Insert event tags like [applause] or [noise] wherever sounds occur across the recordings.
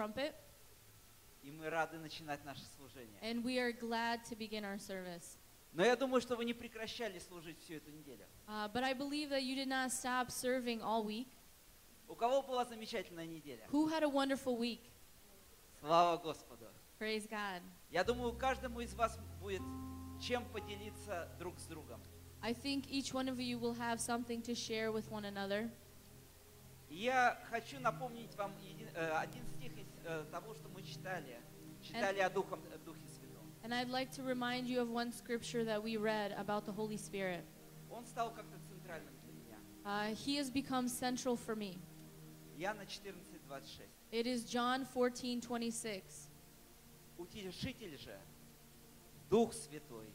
trumpet, и мы рады начинать наше служение. and we are glad to begin our service. Но я думаю, что вы не прекращали служить всю эту неделю. Uh, but I believe that you did not stop serving all week. У кого была замечательная неделя? Who had a wonderful week? Слава Господу! Praise God. Я думаю, каждому из вас будет чем поделиться друг с другом. I think each one of you will have something to share with one another. Я хочу напомнить вам э, один того, что мы читали. Читали о Духом, о Духе Святом. And I'd like to remind you of one scripture that we read about the Holy Spirit. Он стал как-то центральным для меня. Uh, he has become central for me. Иоанна 14:26. It is John 14 26. Утешитель же, Дух Святой,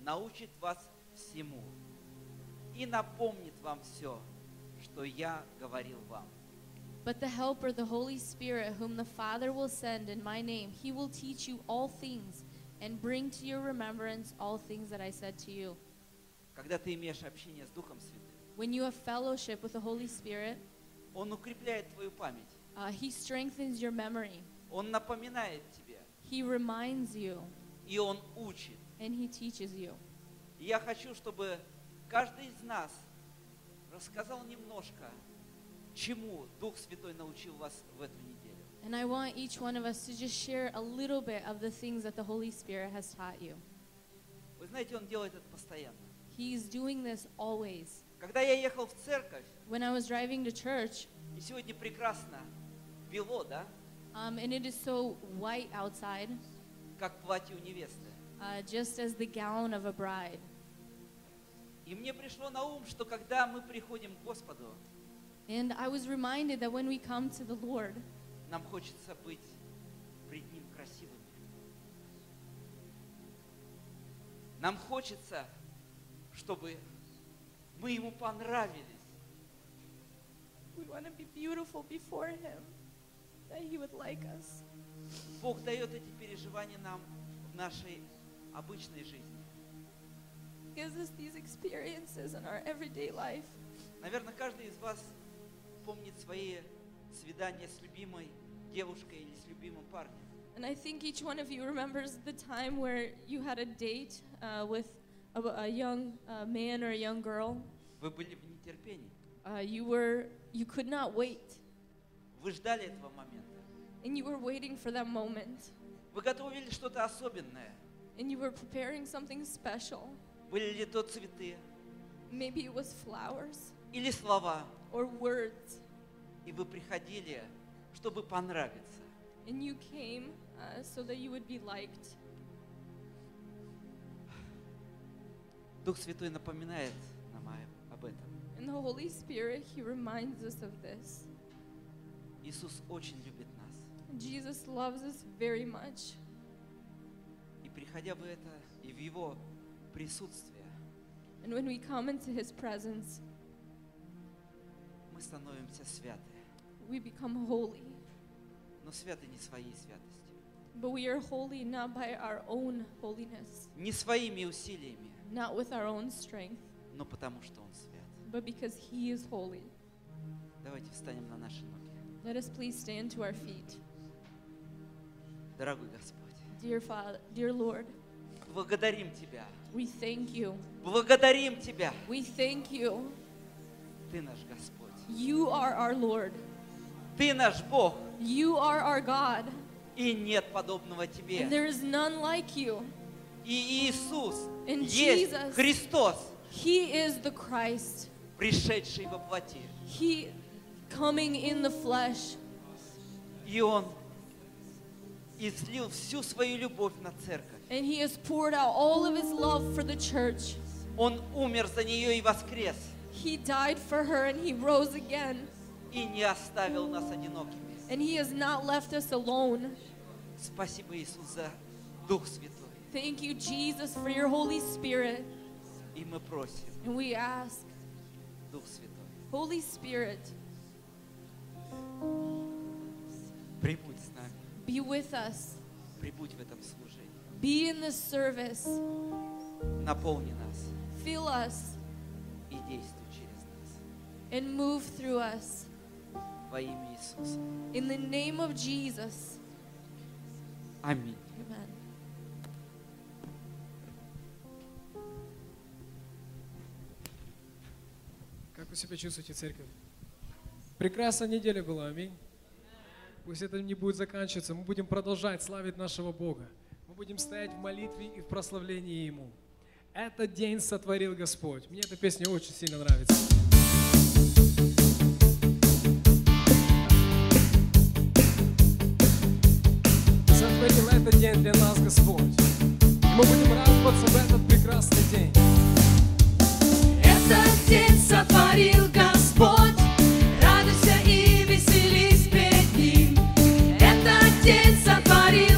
научит вас всему и напомнит вам все, что я говорил вам. But the Helper, the Holy Spirit, whom the Father will send in my name, he will teach you all things and bring to your remembrance all things that I said to you. Когда ты имеешь общение с Духом Святым, When you have fellowship with the Holy Spirit, Он укрепляет твою память. uh, he strengthens your memory, Он напоминает тебе, he reminds you, и Он учит. and he teaches you. И я хочу, чтобы каждый из нас рассказал немножко, чему Дух Святой научил вас в эту неделю. And I want each one of us to just share a little bit of the things that the Holy Spirit has taught you. Вы знаете, Он делает это постоянно. He's doing this always. Когда я ехал в церковь, When I was driving to church, и сегодня прекрасно бело, да, um, and it is so white outside, как платье у невесты. uh, just as the gown of a bride. И мне пришло на ум, что когда мы приходим к Господу, And I was reminded that when we come to the Lord, нам хочется быть пред Ним красивыми. Нам хочется, чтобы мы Ему понравились. we want to be beautiful before Him, that He would like us. Бог дает эти переживания нам в нашей обычной жизни. gives us these experiences in our everyday life. Наверное, каждый из вас помнит свои свидания с любимой девушкой или с любимым парнем. And I think each one of you remembers the time where you had a date uh, with a, a young uh, man or a young girl. Вы были в нетерпении. Uh, you were you could not wait, Вы ждали этого момента. and you were waiting for that moment, Вы готовили что-то особенное. and you were preparing something special. Были ли то цветы Maybe it was flowers или слова. or words, И вы приходили, чтобы понравиться. and you came uh, so that you would be liked. Дух Святой напоминает нам о- об этом. And the Holy Spirit, He reminds us of this. Иисус очень любит нас. Jesus loves us very much. И приходя в это, и в Его присутствие, And when we come into His presence, мы становимся святы. we become holy. Но святы не своей святостью. But we are holy not by our own holiness, Не своими усилиями, not with our own strength, но потому что Он свят. but because He is holy. Давайте встанем на наши ноги. Let us please stand to our feet. Дорогой Господь, Dear Father, dear Lord, благодарим Тебя. we thank you. Благодарим Тебя. We thank you. Ты наш Господь. You are our Lord. Ты наш Бог. You are our God. И нет подобного Тебе. And there is none like you. И Иисус And есть Jesus- Христос, He is the Christ. пришедший во плоти. He coming in the flesh. И Он излил всю свою любовь на церковь. And He has poured out all of His love for the church. Он умер за нее и воскрес. He died for her and He rose again. И не оставил нас одинокими. And He has not left us alone. Спасибо, Иисус, за Дух Святой. Thank you, Jesus, for your Holy Spirit. И мы просим, And we ask, Дух Святой, Holy Spirit, прибудь с нами, be with us. прибудь в этом служении. Be in this service. Наполни нас Fill us и действуй через нас. and move through us. Во имя Иисуса. In the name of Jesus. Аминь. Amen. Как вы себя чувствуете, церковь? Прекрасная неделя была, аминь. Пусть это не будет заканчиваться. Мы будем продолжать славить нашего Бога. Мы будем стоять в молитве и в прославлении Ему. Этот день сотворил Господь. Мне эта песня очень сильно нравится. этот день для нас, Господь. и Мы будем радоваться в этот прекрасный день. Этот день сотворил Господь, радуйся и веселись перед Ним. Этот день сотворил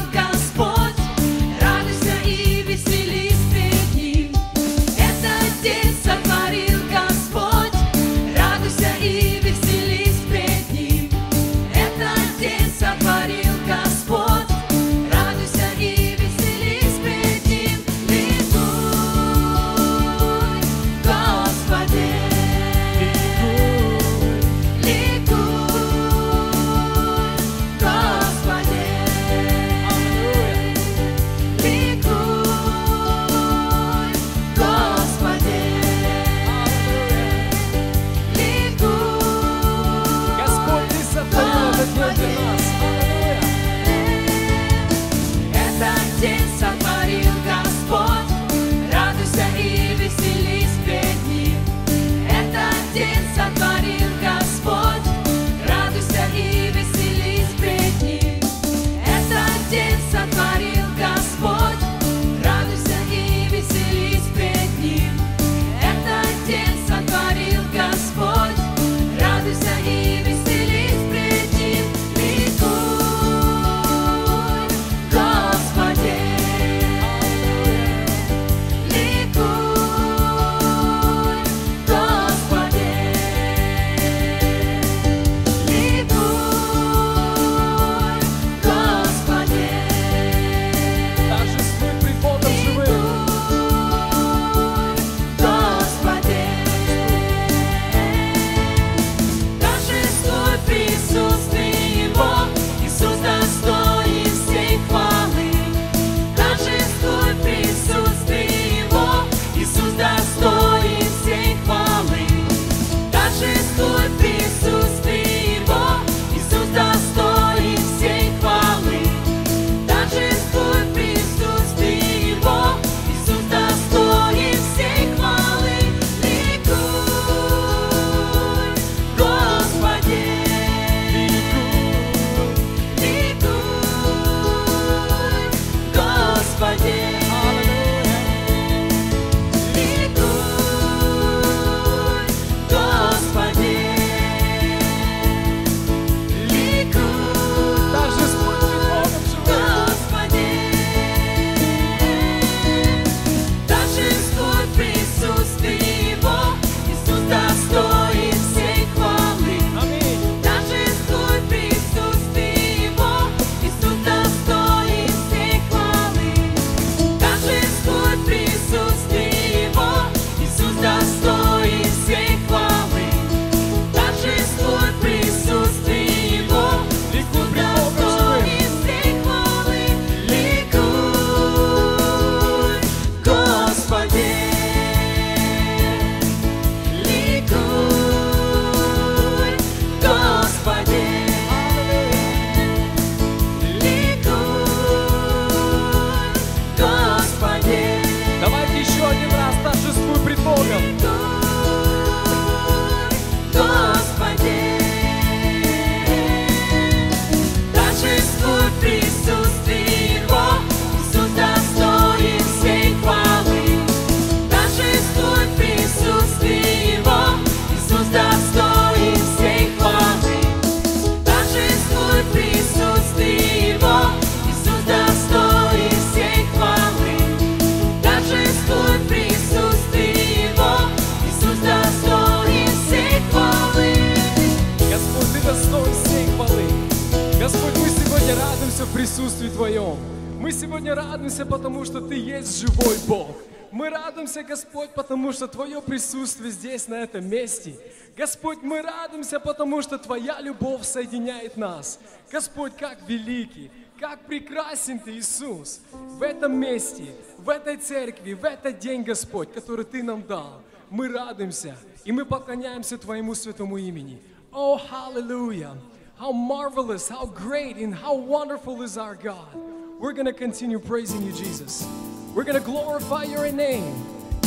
что Твое присутствие здесь, на этом месте. Господь, мы радуемся, потому что Твоя любовь соединяет нас. Господь, как великий, как прекрасен Ты, Иисус, в этом месте, в этой церкви, в этот день, Господь, который Ты нам дал. Мы радуемся, и мы поклоняемся Твоему святому имени. О, аллилуйя! How marvelous, how great, and how wonderful is our God. We're going to continue praising you, Jesus. We're going to glorify your name.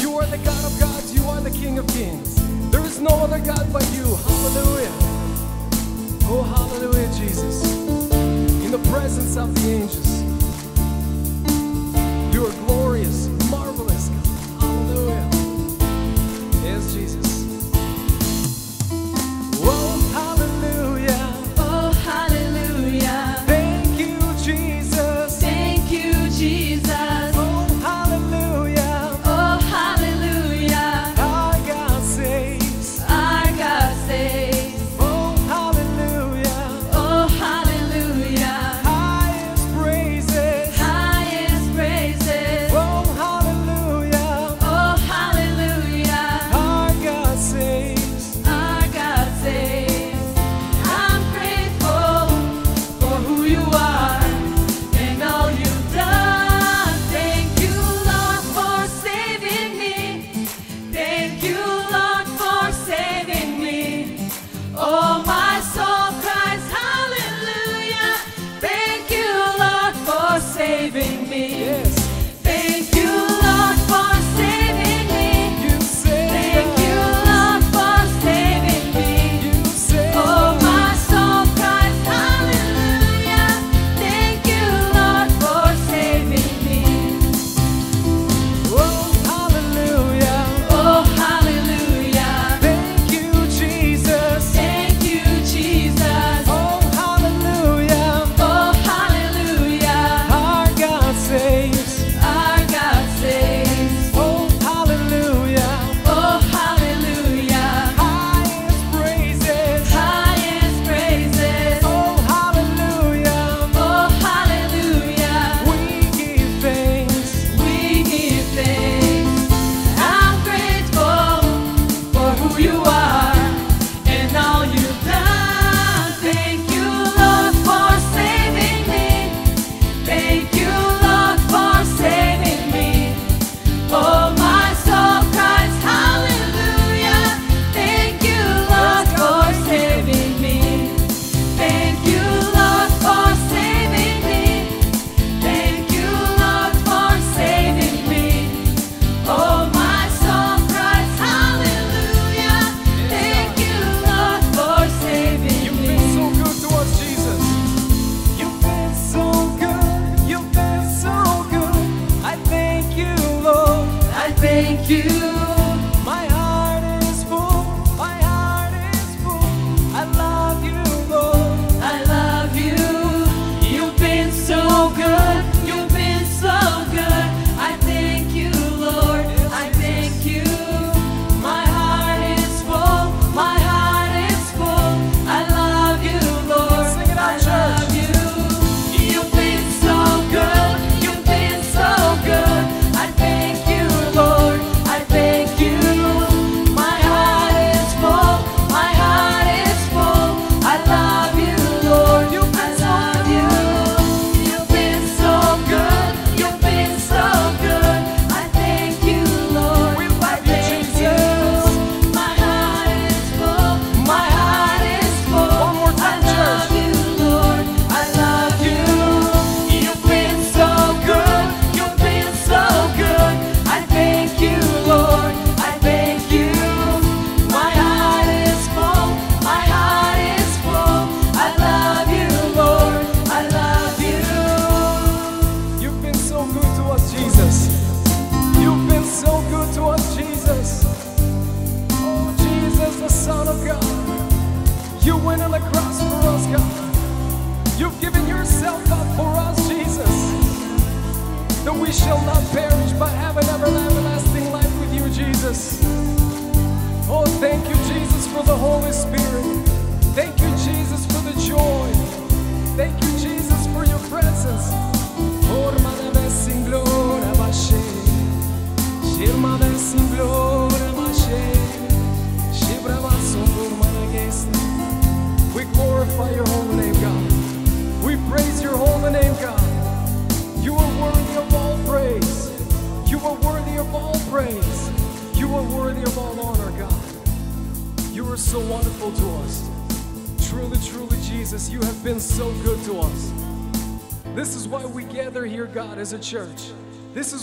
You are the God of gods, you are the King of kings. There is no other God but you. Hallelujah. Oh, hallelujah, Jesus. In the presence of the angels, you are glorious.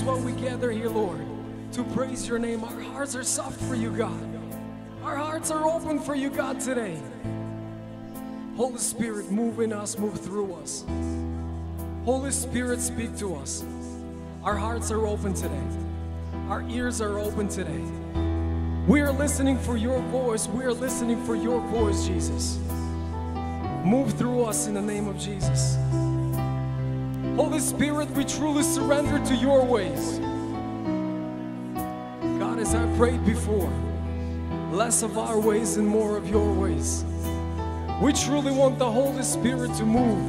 Why we gather here, Lord, to praise your name. Our hearts are soft for you, God. Our hearts are open for you, God, today. Holy Spirit, move in us, move through us. Holy Spirit, speak to us. Our hearts are open today. Our ears are open today. We are listening for your voice. We are listening for your voice, Jesus. Move through us in the name of Jesus. Holy Spirit, we truly surrender to your ways. God, as I prayed before, less of our ways and more of your ways. We truly want the Holy Spirit to move.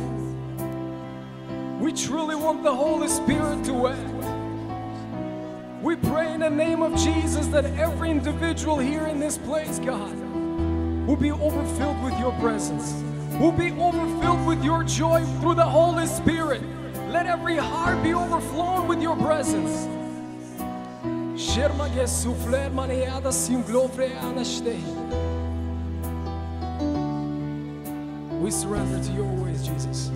We truly want the Holy Spirit to act. We pray in the name of Jesus that every individual here in this place, God, will be overfilled with your presence, will be overfilled with your joy through the Holy Spirit. Let every heart be overflowing with your presence. Anashtei. We surrender to your ways, Jesus.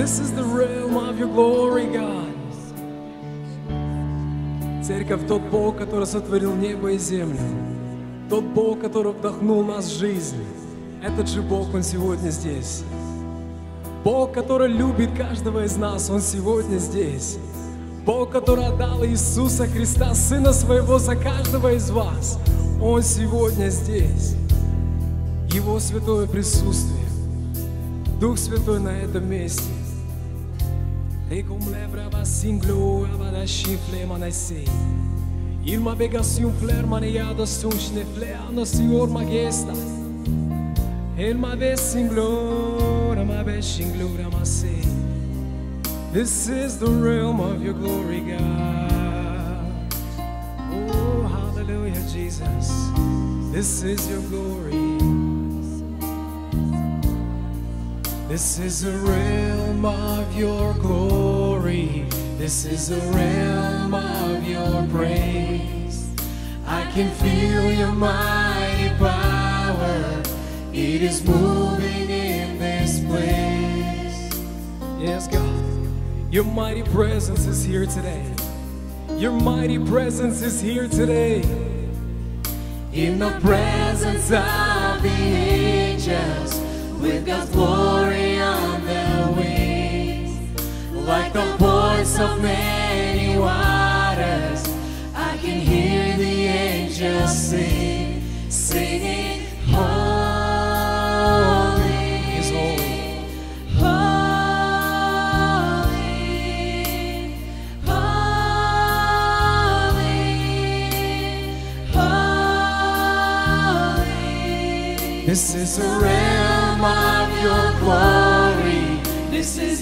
This is the realm of your glory, God. Церковь, тот Бог, который сотворил небо и землю, тот Бог, который вдохнул нас в жизнь, этот же Бог, Он сегодня здесь. Бог, который любит каждого из нас, Он сегодня здесь. Бог, который отдал Иисуса Христа, Сына Своего за каждого из вас, Он сегодня здесь. Его святое присутствие, Дух Святой на этом месте. Recum lebra singlo avada chifle manese. Irma bega si un fler maniada sunchne fleano signor magesta. Elma ve singlora ma ve singlora ma se. This is the realm of your glory, God. Oh, hallelujah, Jesus. This is your glory. This is a realm of your glory. This is a realm of your praise. I can feel your mighty power. It is moving in this place. Yes, God. Your mighty presence is here today. Your mighty presence is here today. In the presence of the angels, with God's glory like the voice of many waters, I can hear the angels sing, singing, Holy is holy. Holy, holy, holy. This is the realm of your glory. This is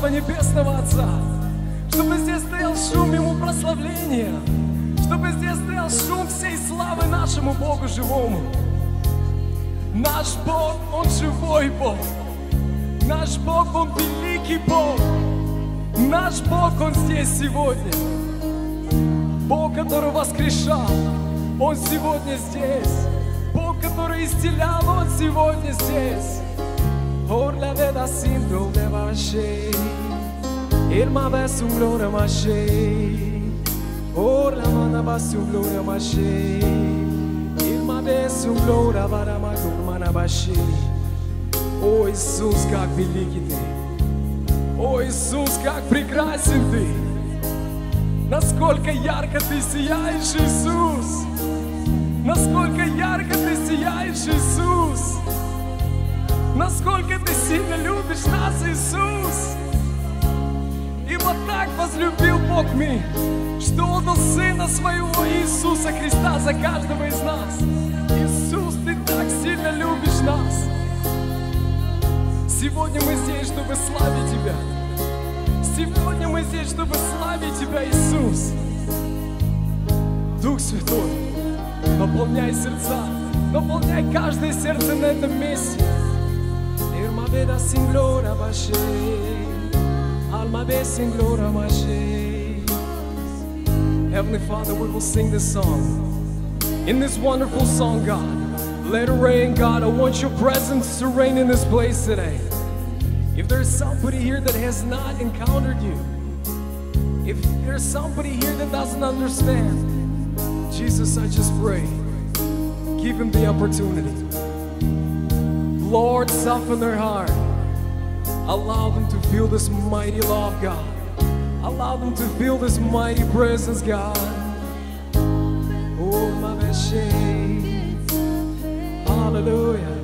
молитвы gloria mashe Orla mana basu gloria mashe Irma besu gloria vara magur mana bashe О Иисус, как великий Ты! О Иисус, как прекрасен Ты! Насколько ярко Ты сияешь, Иисус! Насколько ярко Ты сияешь, Иисус! Насколько Ты сильно любишь нас, Иисус! Вот так возлюбил Бог мир, что отдал Сына Своего Иисуса Христа за каждого из нас. Иисус, Ты так сильно любишь нас. Сегодня мы здесь, чтобы славить Тебя. Сегодня мы здесь, чтобы славить Тебя, Иисус. Дух Святой, наполняй сердца, наполняй каждое сердце на этом месте. Irma veda sin gloria alma ve sin gloria bashe. Heavenly Father, we will sing this song. In this wonderful song, God, let it rain, God. I want your presence to reign in this place today. If there's somebody here that has not encountered you, if there's somebody here that doesn't understand, Jesus, I just pray, give him the opportunity. Lord, soften their heart. Allow them to feel this mighty love, God. Allow them to feel this mighty presence, God. Oh, my. Hallelujah.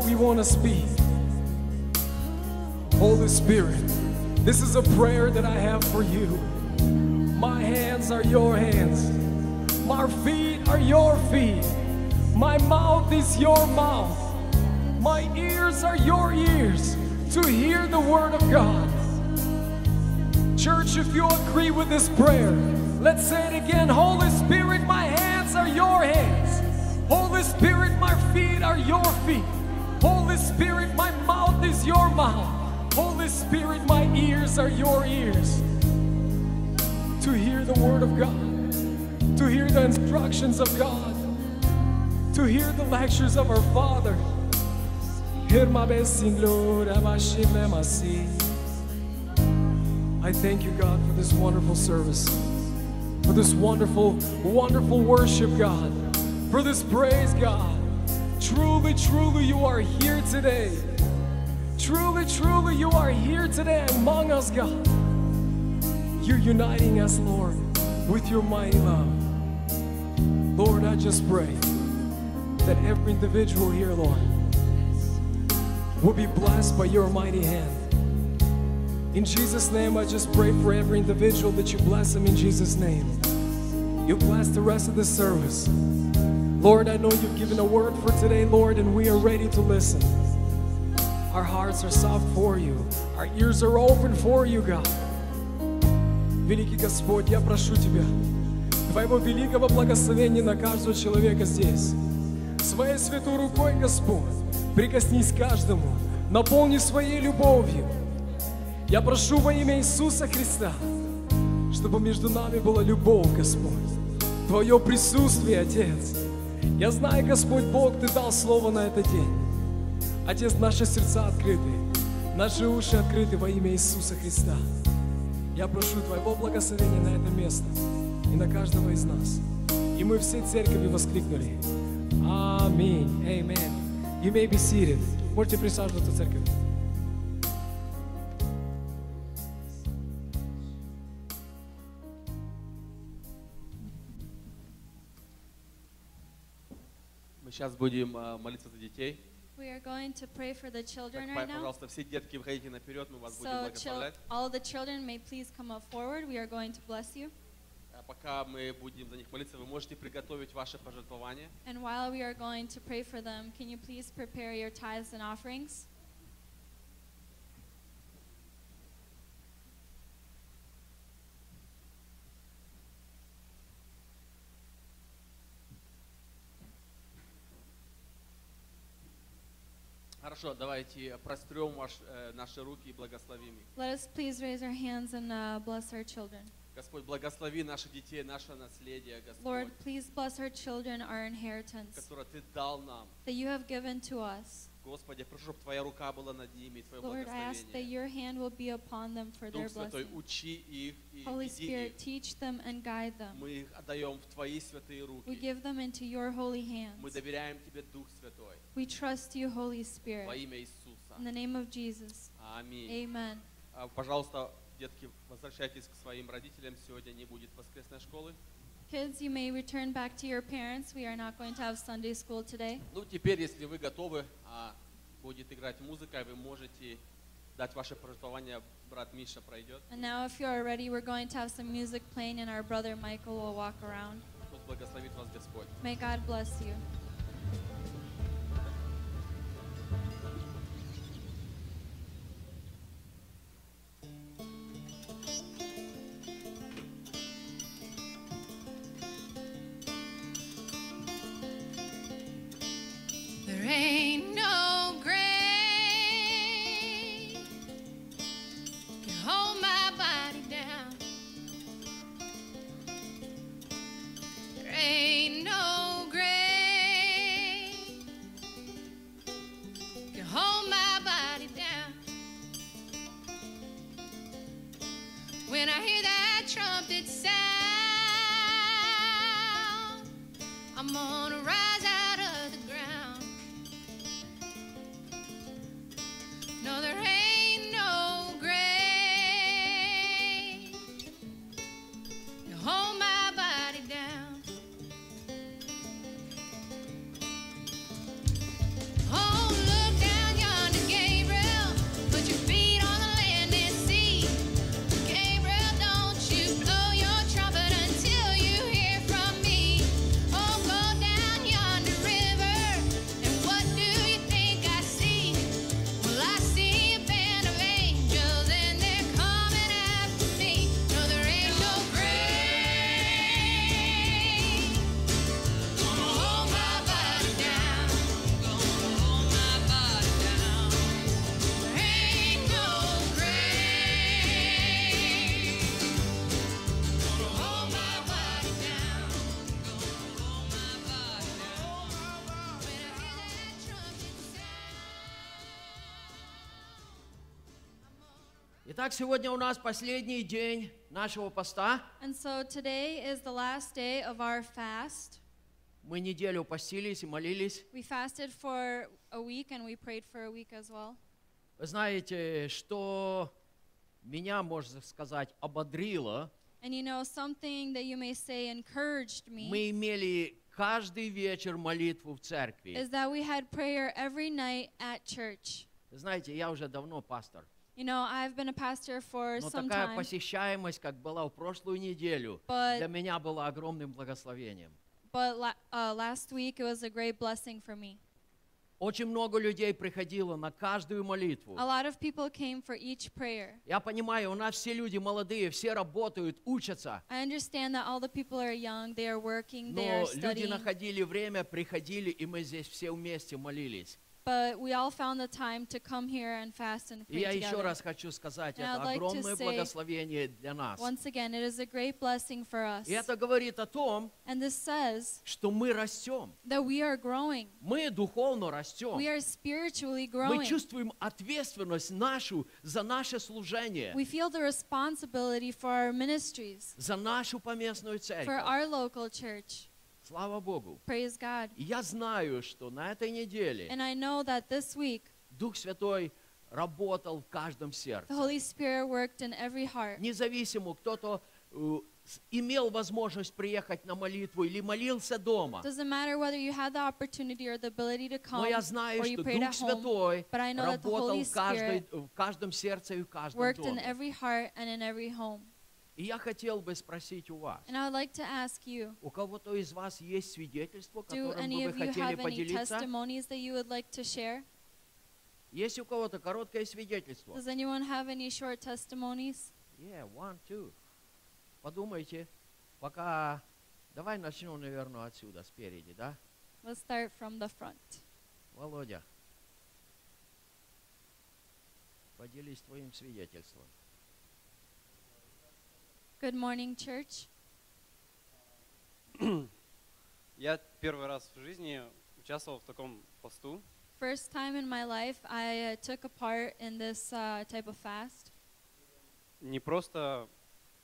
What we want to speak. Holy Spirit, this is a prayer that I have for you. My hands are your hands. My feet are your feet. My mouth is your mouth. My ears are your ears to hear the word of God. Church, if you agree with this prayer, let's say it again. Holy Spirit, my hands are your hands. Holy Spirit, my feet are your feet. Is your mouth. Holy Spirit, my ears are your ears. To hear the word of God, to hear the instructions of God, to hear the lectures of our Father. I thank you, God, for this wonderful service, for this wonderful, wonderful worship, God, for this praise, God. Truly, truly, you are here today. Truly, truly, you are here today among us, God. You're uniting us, Lord, with your mighty love. Lord, I just pray that every individual here, Lord, will be blessed by your mighty hand. In Jesus' name, I just pray for every individual that you bless them in Jesus' name. You bless the rest of the service. Lord, I know you've given a word for today, Lord, and we are ready to listen. Our hearts are soft for you, our ears are open for you, God. Великий Господь, я прошу Тебя, Твоего великого благословения на каждого человека здесь. Своей святой рукой, Господь, прикоснись каждому, наполни своей любовью. Я прошу во имя Иисуса Христа, чтобы между нами была любовь, Господь. Твое присутствие, Отец. Я знаю, Господь Бог, Ты дал слово на этот день. Отец, наши сердца открыты, наши уши открыты во имя Иисуса Христа. Я прошу Твоего благословения на это место и на каждого из нас. И мы все церкви воскликнули. Аминь. Amen. You may be seated. Можете присаживаться, церковь. Мы сейчас будем э, молиться за детей. We are going to pray for the Так, children па- right now. пожалуйста, все детки выходите наперед, мы вас будем So, chil- благословлять. all the children may please come up forward. We are going to bless you. А пока мы будем за них молиться, вы можете приготовить ваши пожертвования. And while we are going to pray for them, can you please prepare your tithes and offerings? Хорошо, давайте прострем ваш, э, наши руки и благословим их. Let us please raise our hands and uh, bless our children. Господь, благослови наших детей, наше наследие, Господь, Lord, please bless our children, our inheritance которое Ты дал нам. that you have given to us. Господи, я прошу, чтобы Твоя рука была над ними, Твое Lord, I ask that благословение. your hand will be upon them for their Дух Святой, blessing. учи их и Holy веди Spirit, их. teach them and guide them. Мы их отдаем в Твои святые We руки. give them into your holy Мы hands. доверяем Тебе, Дух Святой, We trust you, Holy во Spirit. имя Иисуса. In the name of Jesus. Аминь. Amen. А, Пожалуйста, детки, возвращайтесь к своим родителям. Сегодня не будет воскресной школы. Kids, you may return back to your parents. We are not going to have Sunday school today. Ну, теперь, если вы готовы, а, будет играть музыка, вы можете дать ваше пожертвование. Брат Миша пройдет. And now, if you are ready, we're going to have some music playing, and our brother Michael will walk around. Пусть благословит вас Господь. May God bless you. Итак, сегодня у нас последний день нашего поста. And so today is the last day of our fast. Мы неделю постились и молились. We fasted for a week and we prayed for a week as well. Вы знаете, что меня, можно сказать, ободрило. And you know, something that you may say encouraged me Мы имели каждый вечер молитву в церкви. is that we had prayer every night at church. Знаете, я уже давно пастор. You know, I've been a pastor for Но some такая time, посещаемость, как была в прошлую неделю, But- для меня была огромным благословением. but la- uh, last week it was a great blessing for me. Очень много людей приходило на каждую молитву. A lot of people came for each prayer. Я понимаю, у нас все люди молодые, все работают, учатся. I understand that all the people are young, they are working, they Но люди находили время, приходили, и мы здесь все вместе молились. but we all found the time to come here and fast and И pray я еще together. раз хочу сказать, And I'd это like to огромное say благословение для нас. Once again, it is a great blessing for us. И это говорит о том, And this says что мы растем. that we are growing. Мы духовно растем. We are spiritually Мы growing. чувствуем ответственность нашу за наше служение, We feel the responsibility for our ministries, за нашу поместную for церковь. our local church. Слава Богу. Praise God. И я знаю, что на этой неделе And I know that this week, Дух Святой работал в каждом the сердце. Holy Spirit worked in every heart. Независимо, кто-то э, имел возможность приехать на молитву или молился дома. The the Но я знаю, что Дух Святой the работал в, каждой, в каждом сердце и в каждом доме. И я хотел бы спросить у вас, And I would like to ask you, у кого-то из вас есть свидетельство, do которым any бы of вы you хотели have any поделиться? testimonies that you would like to share? Есть у кого-то короткое свидетельство? Does anyone have any short testimonies? Yeah, one, two. Подумайте, пока... Давай начнем, наверное, отсюда, спереди, да? Let's start from the front. Володя. Поделись твоим свидетельством. Good morning, church. [clears throat] Я первый раз в жизни участвовал в таком посту. First time in my life, I uh, took a part in this uh, type of fast. Не просто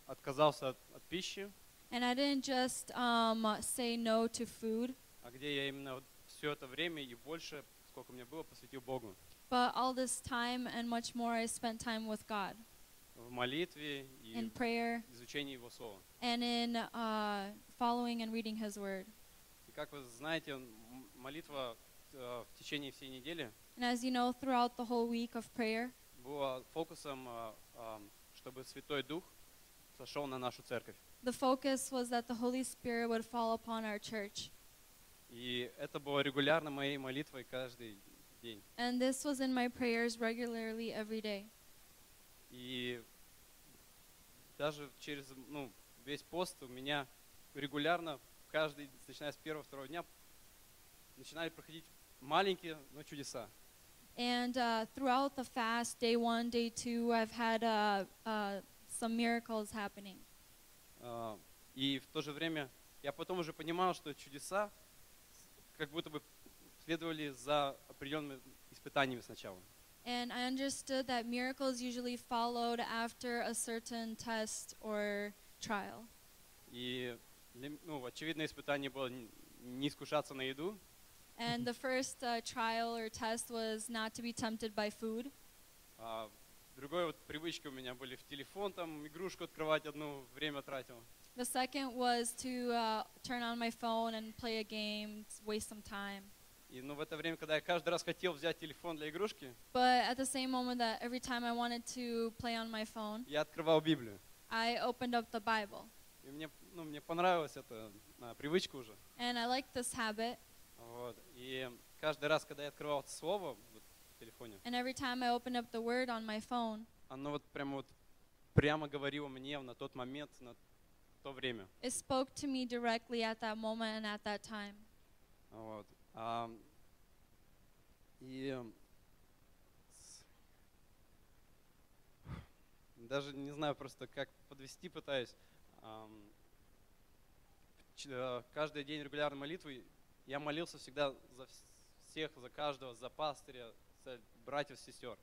отказался от, от пищи, And I didn't just um, say no to food, а где я именно вот все это время и больше, сколько мне было, посвятил Богу. but all this time and much more I spent time with God В молитве и in prayer в изучении Его Слова. and in uh, following and reading His Word. И как вы знаете, молитва э, в течение всей недели And as you know, throughout the whole week of prayer, была фокусом, э, э, чтобы Святой Дух сошел на нашу церковь. the focus was that the Holy Spirit would fall upon our church. И это было регулярно моей молитвой каждый день. And this was in my prayers regularly every day. И даже через ну, весь пост у меня регулярно, каждый, начиная с первого-второго дня, начинали проходить маленькие, но чудеса. And uh, throughout the fast, day one, day two, I've had uh, uh, some miracles happening. А, И в то же время я потом уже понимал, что чудеса как будто бы следовали за определенными испытаниями сначала. And I understood that miracles usually followed after a certain test or trial. И для м- ну, очевидное испытание было н- не искушаться на еду, And the first uh, trial or test was not to be tempted by food. а другой вот привычки у меня были в телефон, там игрушку открывать одну, время тратил. The second was to uh, turn on my phone and play a game, s- waste some time. И ну, в это время, когда я каждый раз хотел взять телефон для игрушки, But at the same moment that every time I wanted to play on my phone, я открывал Библию. I opened up the Bible. И мне, ну, мне понравилась эта а, привычка уже. And I liked this habit. Вот. И каждый раз, когда я открывал это слово вот, в телефоне, And every time I opened up the Word on my phone, оно вот прямо вот прямо говорило мне на тот момент, на то время. it spoke to me directly at that moment and at that time. Вот. И даже не знаю просто, как подвести пытаюсь. Э, каждый день регулярной молитвы я молился всегда за вс- всех, за каждого, за пастыря, за братьев, сестер.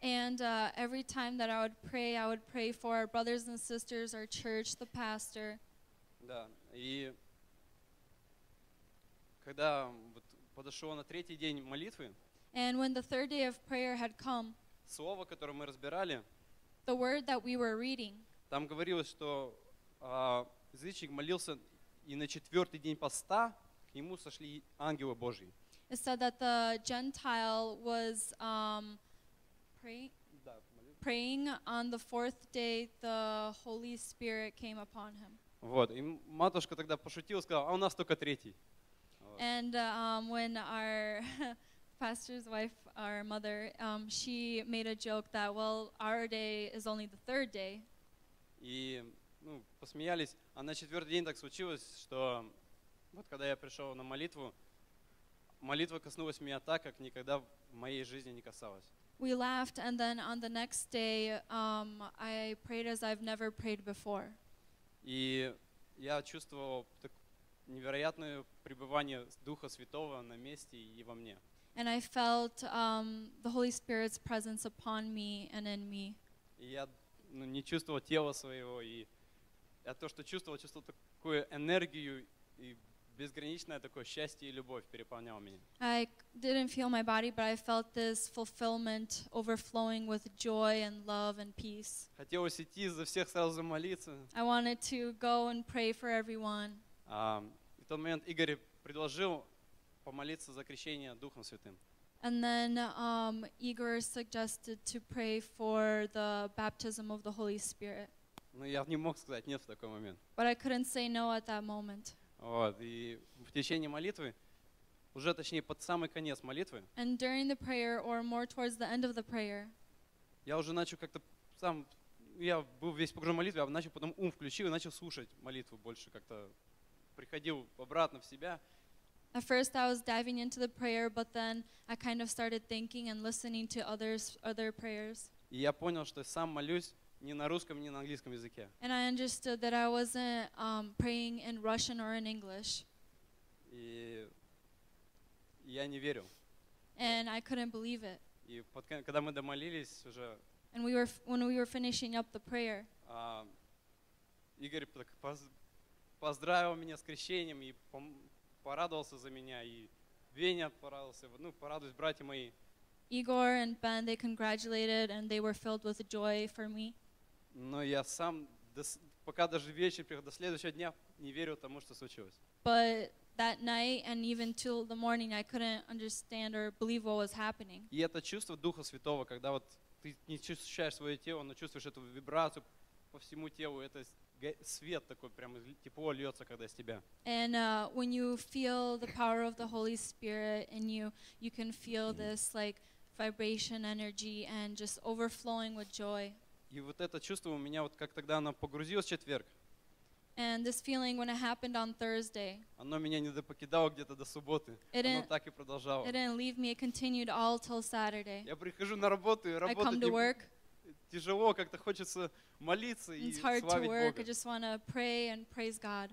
And uh, every time that I would pray, I would pray for our brothers and sisters, our church, the pastor. Да. И когда вот подошел на третий день молитвы, And when the third day of prayer had come, слово, которое мы разбирали, the word that we were reading, Там говорилось, что а, язычник молился, и на четвертый день поста к нему сошли ангелы Божьи. it said that the Gentile was um, pray, praying on the fourth day, the Holy Spirit came upon him. Вот. И матушка тогда пошутила, сказала, а у нас только третий. Вот. And uh, um, when our [laughs] pastor's wife, our mother, um, she made a joke that, well, our day is only the third day. И ну, посмеялись. А на четвертый день так случилось, что вот когда я пришел на молитву, молитва коснулась меня так, как никогда в моей жизни не касалась. We laughed, and then on the next day, um, I prayed as I've never prayed before. И я чувствовал так- невероятное пребывание Духа Святого на месте и во мне. And I felt um, the Holy Spirit's presence upon me and in me. И я ну, не чувствовал тела своего, и я то, что чувствовал, чувствовал такую энергию и безграничное такое счастье и любовь переполняло меня. I didn't feel my body, but I felt this fulfillment overflowing with joy and love and peace. Хотелось идти за всех сразу молиться. I wanted to go and pray for everyone. И в тот момент Игорь предложил помолиться за крещение Духом Святым. And then um, Igor suggested to pray for the baptism of the Holy Spirit. Но я не мог сказать нет в такой момент. But I couldn't say no at that moment. Вот. И в течение молитвы, уже точнее под самый конец молитвы, And during the prayer, or more towards the end of the prayer, я уже начал как-то сам, я был весь погружен в молитву, а начал потом ум включил и начал слушать молитву больше как-то, приходил обратно в себя. at first I was diving into the prayer, but then I kind of started thinking and listening to others, other prayers. И я понял, что сам молюсь не на русском, не на английском языке. And I understood that I wasn't um, praying in Russian or in English. И я не верил. And I couldn't believe it. И под когда мы домолились уже, And we were, when we were finishing up the prayer, а, Игорь поздравил меня с крещением и порадовался за меня, и Веня порадовался, ну, порадуюсь, братья мои. Igor and Ben, they congratulated and they were filled with joy for me. Но я сам, пока даже вечер, до следующего дня не верил тому, что случилось. But that night and even till the morning, I couldn't understand or believe what was happening. И это чувство Духа Святого, когда вот ты не ощущаешь свое тело, но чувствуешь эту вибрацию по всему телу, это свет такой, прям тепло льется, когда с тебя. And uh, when you feel the power of the Holy Spirit in you, you can feel this like vibration, energy, and just overflowing with joy. И вот это чувство у меня, вот как тогда оно погрузилось в четверг, And this feeling, when it happened on Thursday, оно меня не покидало где-то до субботы. It Оно didn't- так и продолжало. it didn't leave me. It continued all till Saturday. Я прихожу на работу, и I работать come to work. Тяжело, как-то хочется молиться и It's hard to славить work. I Бога. just want to pray and praise God.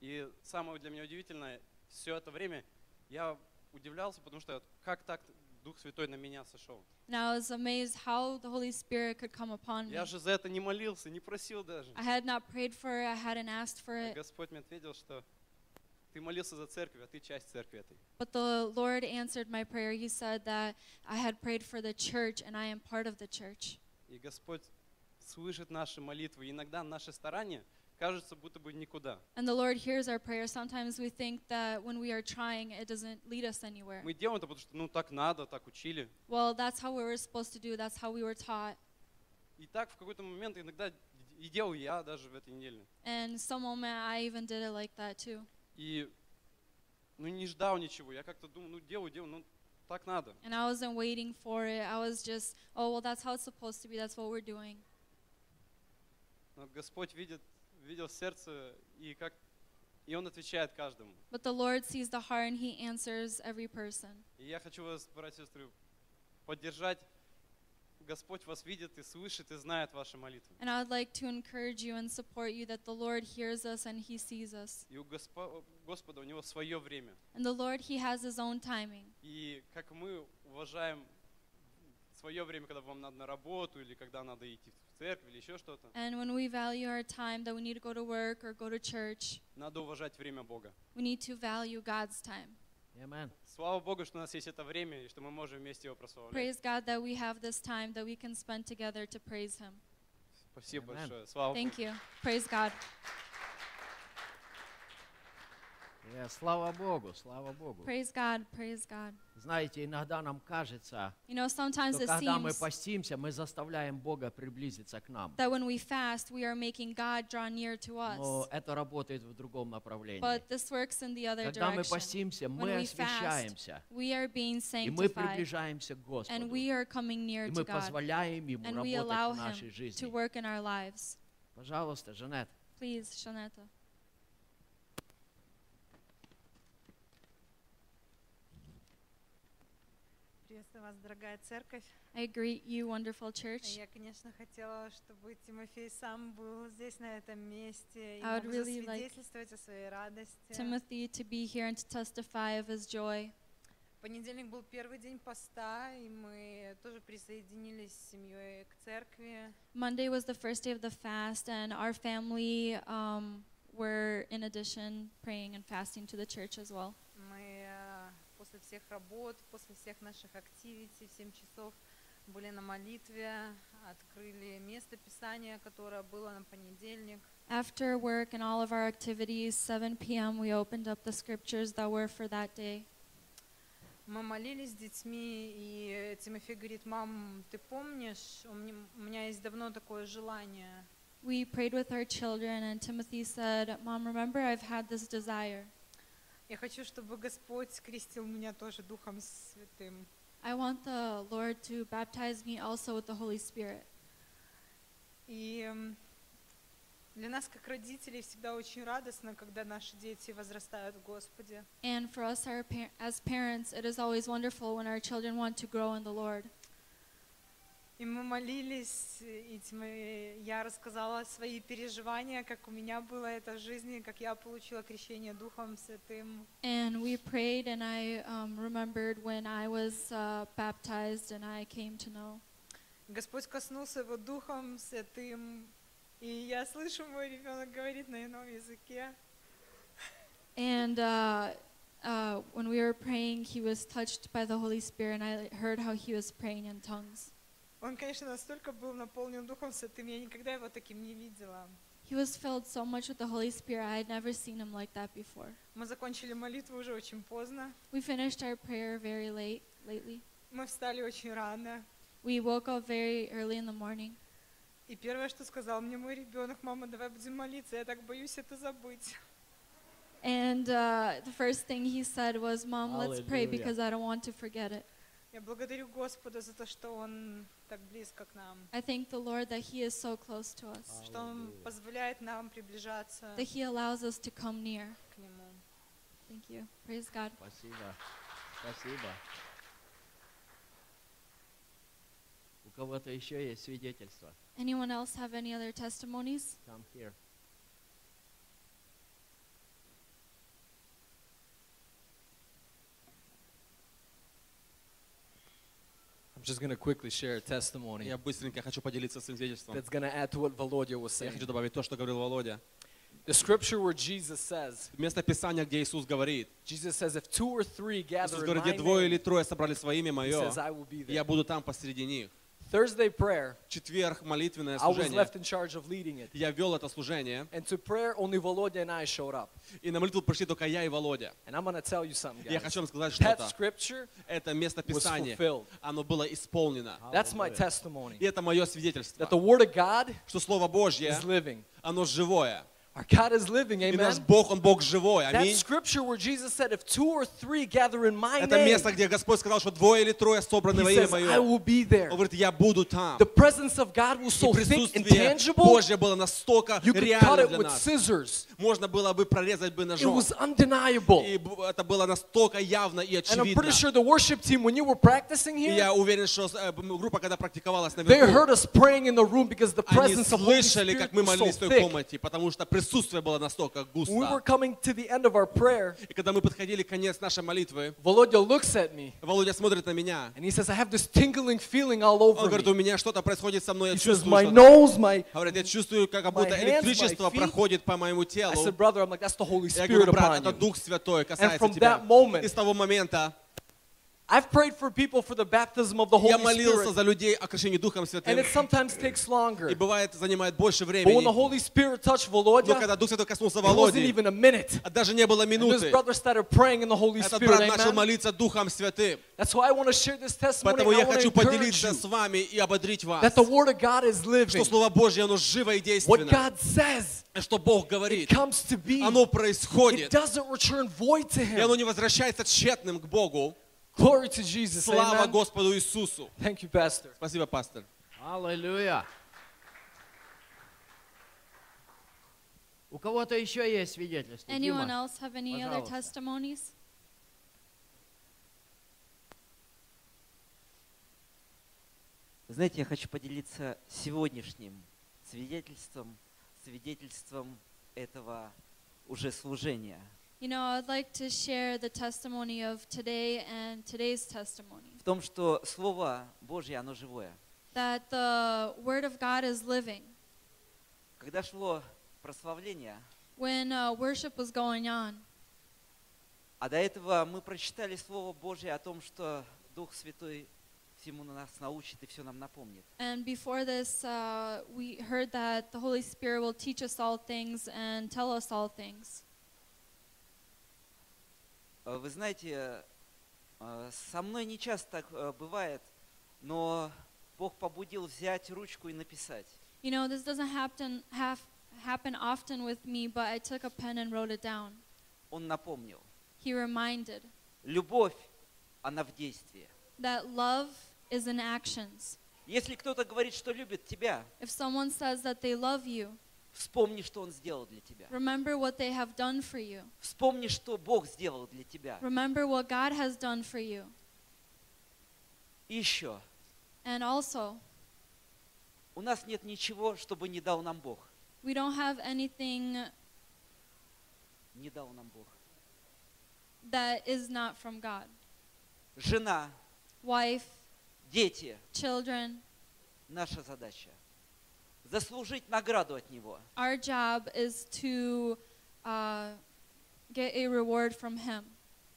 И самое для меня удивительное, все это время я удивлялся, потому что как так Дух Святой на меня сошел? And I was amazed how the Holy Spirit could come upon me. Я же за это не молился, не просил даже. I had not prayed for it. I hadn't asked for А it. Господь мне ответил, что ты молился за церковь, а ты часть церкви этой. But the Lord answered my prayer. He said that I had prayed for the church and I am part of the church. И Господь слышит наши молитвы. И иногда наши старания кажутся будто бы никуда. And the Lord hears our prayers. Sometimes we think that when we are trying, it doesn't lead us anywhere. Мы делаем это, потому что ну так надо, так учили. Well, that's how we were supposed to do. That's how we were taught. И так в какой-то момент иногда и делал я даже в этой неделе. And some moment I even did it like that too. И ну не ждал ничего. Я как-то думал, ну делаю, делаю, ну так надо. And I wasn't waiting for it. I was just, oh, well, that's how it's supposed to be. That's what we're doing. Но Господь видит, видел сердце и как и Он отвечает каждому. But the Lord sees the heart and He answers every person. И я хочу вас, братья и сестры, поддержать. Господь вас видит и слышит и знает ваши молитвы. And I would like to encourage you and support you that the Lord hears us and He sees us. И у Госпо- Господа у Него свое время. And the Lord, He has His own timing. И как мы уважаем свое время, когда вам надо на работу, или когда надо идти в церковь, или еще что-то, And when we value our time that we need to go to work or go to church, надо уважать время Бога. we need to value God's time. Amen. Слава Богу, что у нас есть это время, и что мы можем вместе Его прославлять. Praise God that we have this time that we can spend together to praise Him. Спасибо Amen. большое. Слава Богу. Thank you. Praise God. Э, Слава Богу, слава Богу. Praise God. Praise God. Знаете, иногда нам кажется, You know, sometimes что it когда мы seems постимся, мы заставляем Бога приблизиться к нам. that when we fast, we are making God draw near to Но us. это работает в другом направлении. But this works in the other Когда мы direction. постимся, мы When we fast, освящаемся. we are being И мы sanctified. приближаемся к And Господу. we are coming near И to мы God. позволяем Ему And we allow работать в нашей Him жизни. to work in our lives. Пожалуйста, Жанет. Please, Shanetta. Вас, дорогая церковь. I greet you, wonderful church. Я, конечно, хотела, чтобы Тимофей сам был здесь, на этом месте, и I would мог really like засвидетельствовать о своей радости. Timothy to be here and to testify of his joy. Понедельник был первый день поста, и мы тоже присоединились с семьей к церкви. Monday was the first day of the fast, and our family um, were, in addition, praying and fasting to the church as well. Мы э, после всех работ, после всех наших активитий в 7 часов были на молитве, открыли место Писания, которое было на понедельник. After work and all of our activities, 7 p.m., we opened up the scriptures that were for that day. Мы молились с детьми, и Тимофей говорит, мам, ты помнишь, у меня есть давно такое желание. We prayed with our children, and Timothy said, Mom, remember, I've had this desire. Я хочу, чтобы Господь крестил меня тоже Духом Святым. I want the Lord to baptize me also with the Holy Spirit. И для нас, как родителей, всегда очень радостно, когда наши дети возрастают в Господе. And for us our as parents, it is always wonderful when our children want to grow in the Lord. И мы молились, и я рассказала свои переживания, как у меня было это в жизни, как я получила крещение Духом Святым. And we prayed, and I um, remembered when I was uh, baptized and I came to know. Господь коснулся его Духом Святым, и я слышу, мой ребенок говорит на ином языке. And uh, uh, when we were praying, he was touched by the Holy Spirit, and I heard how he was praying in tongues. Он, конечно, настолько был наполнен Духом Святым, я никогда его таким не видела. He was filled so much with the Holy Spirit, I had never seen him like that before. Мы закончили молитву уже очень поздно. We finished our prayer very late lately. Мы встали очень рано. We woke up very early in the morning. И первое, что сказал мне мой ребенок, мама, давай будем молиться, я так боюсь это забыть. And uh, the first thing he said was, Mom, let's pray because I don't want to forget it. Я благодарю Господа за то, что Он так близко к нам, I thank the Lord that he is so close to us, что Он позволяет нам приближаться that he allows us to come near. к Нему. Thank you. Praise God. Спасибо. Спасибо. У кого-то еще есть свидетельство? Anyone else have any other testimonies? Come here. I'm just going to quickly share a testimony Я быстренько хочу поделиться своим свидетельством. that's going to add to what Volodya was Я saying. хочу добавить то, что говорил Володя. The scripture where Jesus says, Место Писания, где Иисус говорит, Jesus says, if two or three Иисус gather in говорит, где двое или трое собрали свое имя мое, says, I will be there. я буду там посреди них. Thursday prayer, Четверг, молитвенное I was служение. left in charge of leading it. Я вел это служение, And to prayer, only Volodya and I showed up. и на молитву пришли только я и Володя. And I'm to tell you something, Я guys. хочу вам сказать That что-то. scripture Это место was Писания, fulfilled. оно было исполнено. That's my testimony. И это мое свидетельство, That the Word of God что Слово Божье, is living. оно живое. Our God is living, И наш amen. Бог, Он Бог живой. That Аминь. scripture where Jesus said, if two or three gather in my Это name, место, где Господь сказал, что двое или трое собраны во He имя says, I Мое. will be there. Он говорит, я буду там. The presence of God was И so thick and присутствие tangible, Божье было настолько you could cut реально it для with нас. scissors. Можно было бы прорезать бы It ножом. was undeniable. И б- это было настолько явно и And I'm очевидно. pretty sure the worship team, when you were practicing И here, я уверен, что э, б- группа, когда практиковалась they наверху, heard us praying in the room because the они presence of Holy слышали, Spirit как мы was so молились в той thick. комнате, потому что присутствие было настолько When we were густо. coming to the end of our prayer, И когда мы подходили к конец нашей молитвы, Volodya looks at me Володя смотрит на меня. and he says, I have this tingling feeling all Он over говорит, у меня что-то происходит со мной, я He says, чувствую my что-то. nose, my... Говорит, я чувствую, как будто my hands, my электричество проходит по моему I телу. said, brother, I'm like, that's the Holy Я Spirit говорю, брат, upon это. Дух Святой And касается from тебя. that moment, И с того момента I've prayed for people for the baptism of the я Holy молился Spirit. за людей о крещении Духом And Святым. it sometimes takes longer. И бывает, занимает больше But when the времени. Holy Spirit touched Но Volodya, когда Дух Святой коснулся it wasn't Володи, even a minute. а даже не было And this минуты, brother started praying in the Holy этот Spirit. брат начал молиться Духом Святым. That's why I want to share this testimony. Поэтому I я хочу поделиться с вами и ободрить вас, that the Word of God is что living. Слово Божье, оно живо и What действенно. God says, Что Бог it говорит, comes to be. оно It происходит. doesn't return void to И оно Him. не возвращается тщетным к Богу. Glory to Jesus. Слава Amen. Господу Иисусу. Thank you, Pastor. Спасибо, пастор. Аллилуйя. У кого-то еще есть свидетельство? Anyone Дима? else have any other Пожалуйста. testimonies? Знаете, я хочу поделиться сегодняшним свидетельством, свидетельством этого уже служения. You know, I'd like to share the testimony of today and today's testimony. В том, что Слово Божье, оно живое. That the Word of God is living. Когда шло прославление, When uh, worship was going on, а до этого мы прочитали Слово Божье о том, что Дух Святой всему нас научит и все нам напомнит. and before this, uh, we heard that the Holy Spirit will teach us all things and tell us all things. Э, Вы знаете, э, со мной не часто так э, бывает, но Бог побудил взять ручку и написать. You know, this doesn't happen, have, happen often with me, but I took a pen and wrote it down. Он напомнил. He reminded Любовь, она в действии. that love is in actions. Если кто-то говорит, что любит тебя, If someone says that they love you, вспомни, что Он сделал для тебя. remember what they have done for you. Вспомни, что Бог сделал для тебя. Remember what God has done for you. И еще, And also, У нас нет ничего, чтобы не дал нам Бог. We don't have anything Не дал нам Бог. that is not from God. Жена, Wife, дети, children, наша задача. Заслужить награду от Него. our job is to uh, get a reward from Him.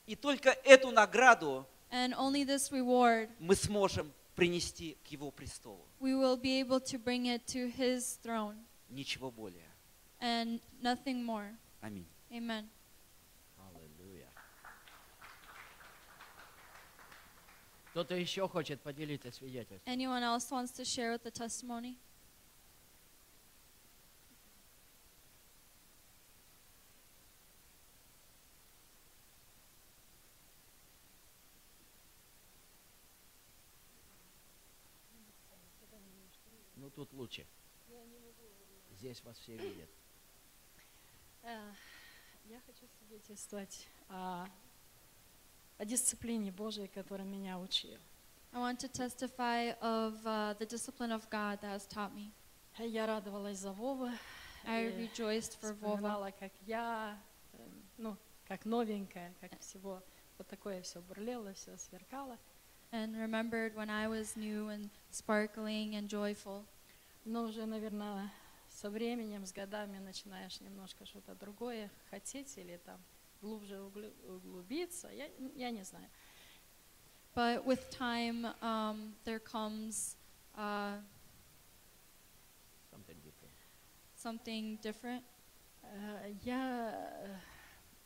И только эту награду And only this reward мы сможем принести к Его престолу. we will be able to bring it to His throne Ничего более. and nothing more. Аминь. Amen. Аллилуйя. Кто-то еще хочет поделиться свидетельством? Anyone else wants to share with the testimony? Ну тут лучше. Здесь вас все видят. Э, Я хочу свидетельствовать о, о дисциплине Божией, которая меня учил. I want to testify of uh, the discipline of God that has taught me. Э, Я радовалась за Вовы. I rejoiced for вспоминала, как я, э, ну, как новенькая, как всего, вот такое все бурлело, все сверкало. and remembered when I was new and sparkling and joyful. Но уже, наверное, со временем, с годами начинаешь немножко что-то другое хотеть или там глубже углубиться. Я, я не знаю. But with time, um, there comes uh, Something different. something different. Э, Я, э,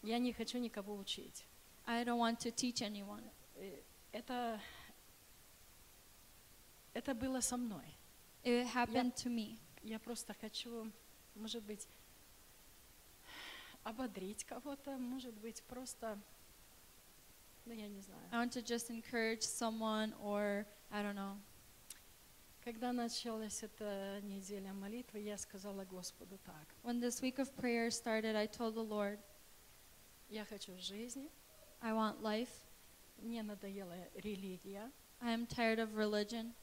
я не хочу никого учить. I don't want to teach anyone. Э, Это, это было со мной. It happened to me. Я просто хочу, может быть, ободрить кого-то, может быть, просто, ну, я не знаю. I want to just encourage someone or I don't know. Когда началась эта неделя молитвы, я сказала Господу так. When this week of prayer started, I told the Lord, Я хочу жизни, I want life. мне надоела религия, I am tired of religion.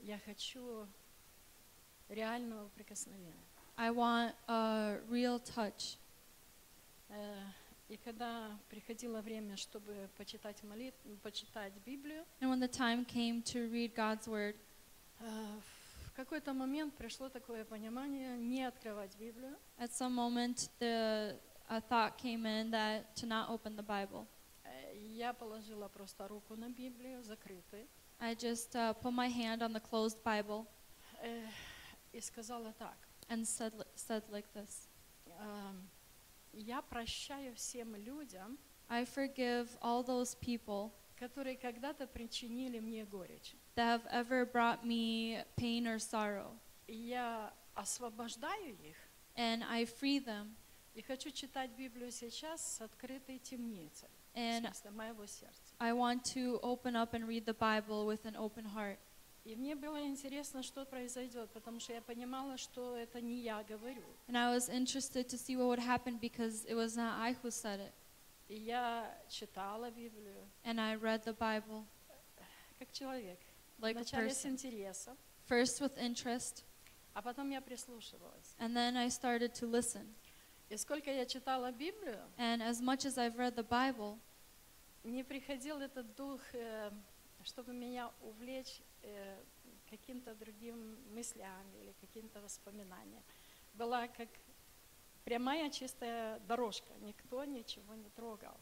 я хочу реального прикосновения. I want a real touch. Э, И когда приходило время, чтобы почитать молитву, почитать Библию, And when the time came to read God's word, э, в какой-то момент пришло такое понимание не открывать Библию, at some moment the a thought came in that to not open the Bible. Э, Я положила просто руку на Библию, закрытую, I just uh, put my hand on the closed Bible и сказала так. and said li- said like this: эм, Я прощаю всем людям, I forgive all those people которые когда-то причинили мне горечь. that have ever brought me pain or sorrow, И я освобождаю их and I free them. и хочу читать Библию сейчас с открытой темницей, в And смысле моего сердца. I want to open up and read the Bible with an open heart. И мне было интересно, что произойдет, потому что я понимала, что это не я говорю. And I was interested to see what would happen because it was not I who said it. И я читала Библию And I read the Bible как человек. like a Вначале с person. интересом, First with interest, а потом я прислушивалась. and then I started to listen. И сколько я читала Библию, And as much as I've read the Bible, не приходил этот дух, э, чтобы меня увлечь каким-то другим мыслям или каким-то воспоминанием. Была как прямая чистая дорожка, никто ничего не трогал.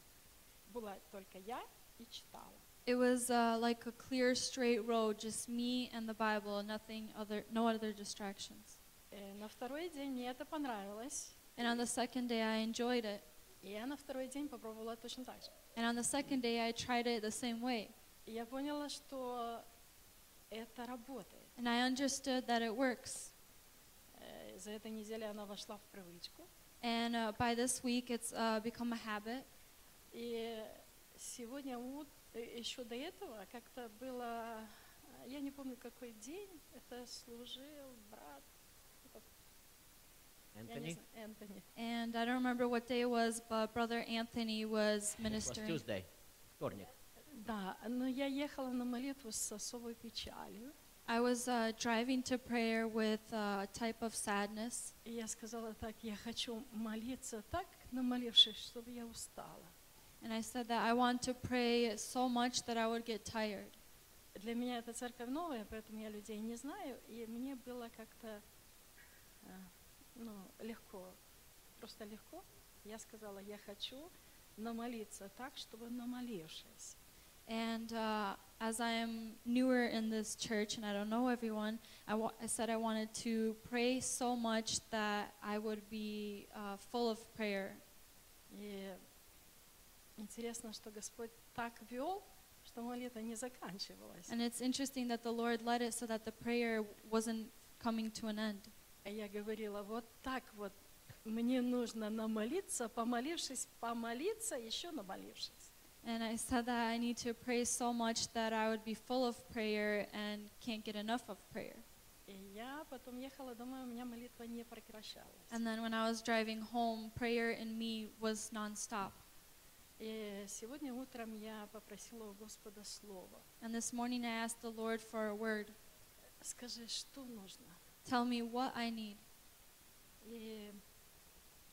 Была только я и читала. it was uh, like a clear, straight road, just me and the Bible, nothing other, no other distractions. Э, на второй день мне это понравилось, And on the second day, I enjoyed it. и я на второй день попробовала точно так же. And on the second day, I tried it the same way. И я поняла, что это работает. And I understood that it works. Э, За эту неделю она вошла в привычку. And uh, by this week, it's uh, become a habit. И сегодня ут- э, еще до этого как-то было, э, я не помню какой день, это служил брат я не Anthony? знаю, Энтони. And I don't remember what day it was, but Brother Anthony was It was ministering. Tuesday, вторник. Да, но я ехала на молитву с особой печалью. I was uh, driving to prayer with uh, a type of sadness, И я сказала так, я хочу молиться так, намолившись, чтобы я устала. and I said that I want to pray so much that I would get tired. Для меня эта церковь новая, поэтому я людей не знаю, и мне было как-то э, ну, легко, просто легко. Я сказала, я хочу намолиться так, чтобы намолившись. And uh, as I am newer in this church and I don't know everyone, I, wa- I said I wanted to pray so much that I would be uh, full of prayer. И интересно, что Господь так вел, что молитва не заканчивалась. And it's interesting that the Lord led it so that the prayer wasn't coming to an end. А я говорила, вот так вот, мне нужно намолиться, помолившись, помолиться, еще намолившись. And I said that I need to pray so much that I would be full of prayer and can't get enough of prayer. И я потом ехала домой, у меня молитва не прекращалась. And then when I was driving home, prayer in me was nonstop. И сегодня утром я попросила у Господа слово. And this morning I asked the Lord for a word. Скажи, что нужно? Tell me what I need. И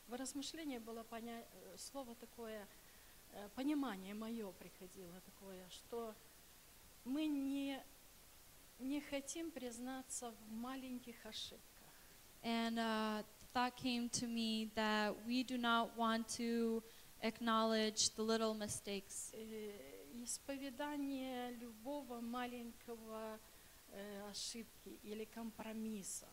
в размышлении было поня... э, слово такое, э, понимание мое приходило такое, что мы не, не хотим признаться в маленьких ошибках. And uh, thought came to me that we do not want to acknowledge the little mistakes. Э, Исповедание любого маленького э, ошибки или компромисса.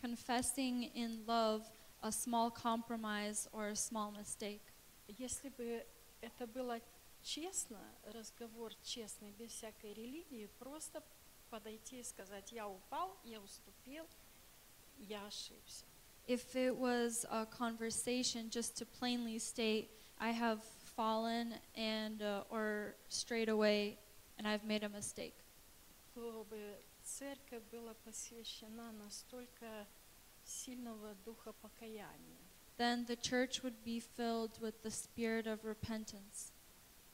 Confessing in love a small compromise or a small mistake. Если бы это было честно, разговор честный, без всякой религии, просто подойти и сказать, я упал, я уступил, я ошибся. If it was a conversation just to plainly state, I have fallen and uh, or strayed away and I've made a mistake, то бы церковь была посвящена настолько сильного духа покаяния. then the church would be filled with the spirit of repentance.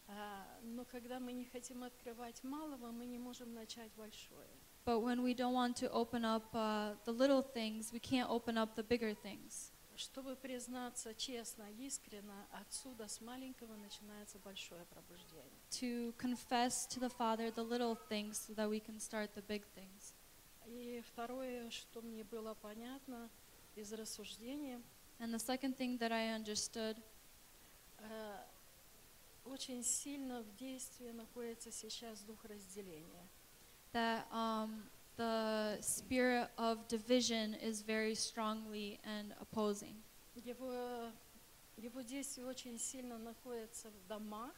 А, но когда мы не хотим открывать малого, мы не можем начать большое. But when we don't want to open up uh, the little things, we can't open up the bigger things. Чтобы признаться честно, искренно, отсюда с маленького начинается большое пробуждение. To confess to the Father the little things so that we can start the big things. И второе, что мне было понятно из рассуждения, And the second thing that I understood э, очень сильно в действии находится сейчас дух разделения. that um, the spirit of division is very strongly and opposing. Его, его действие очень сильно находится в домах,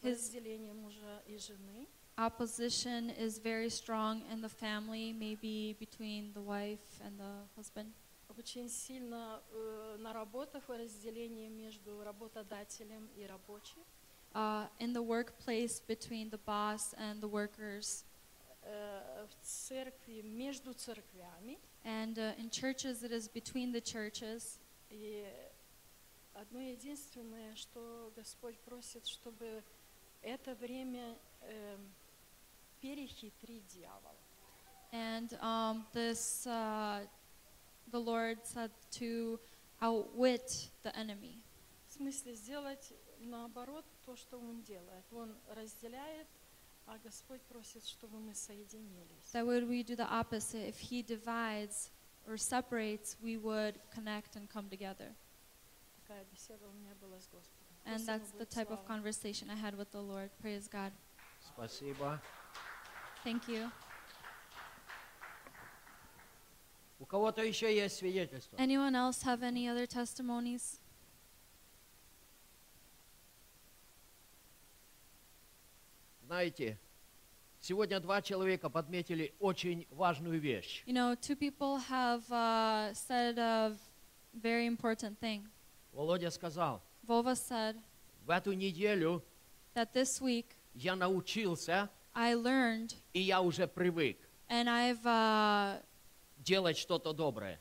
в His- разделении мужа и жены. Opposition is very strong in the family, maybe between the wife and the husband. Очень сильно э, на работах в разделении между работодателем и рабочим. Uh, in the workplace, between the boss and the workers, Э, в церкви между церквями. and uh, in churches, it is between the churches. И одно единственное, что Господь просит, чтобы это время эм, перехитрить дьявола. And um, this, uh, the Lord said to outwit the enemy. В смысле сделать наоборот то, что Он делает. Он разделяет, а Господь просит, чтобы мы соединились. That would we do the opposite. If He divides or separates, we would connect and come together. Такая беседа у меня была с Господом. And Пусть Ему that's the будет type of слава. conversation I had with the Lord. Praise God. Спасибо. Thank you. У кого-то еще есть свидетельство? Anyone else have any other testimonies? Знаете, сегодня два человека подметили очень важную вещь. You know, two people have uh, said a very important thing. Володя сказал, Vova said в эту неделю that this week я научился, I learned и я уже привык and I've uh, делать что-то доброе.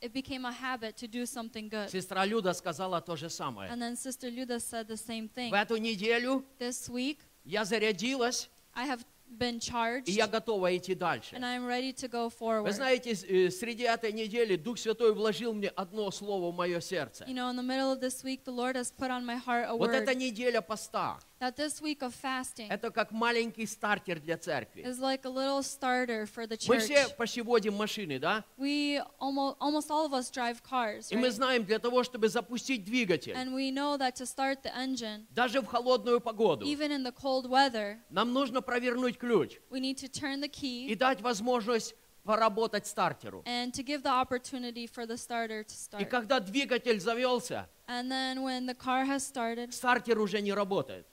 it became a habit to do something good. Сестра Люда сказала то же самое. And then Sister Luda said the same thing. В эту неделю This week я зарядилась, I have been charged, и я готова идти дальше. and I'm ready to go Вы forward. знаете, с- э, среди этой недели Дух Святой вложил мне одно слово в мое сердце. You know, in the middle of this week, the Lord has put on my heart a Вот word эта неделя поста, that this week of fasting это как маленький стартер для церкви. is like a little starter for the Мы church. все почти водим машины, да? We almost almost all of us drive cars, И мы right? знаем, для того, чтобы запустить двигатель, And we know that to start the engine, даже в холодную погоду, even in the cold weather, нам нужно провернуть ключ we need to turn the key и дать возможность поработать стартеру. and to give the opportunity for the starter to И start. когда двигатель завелся, And then when the car has started, стартер уже не работает.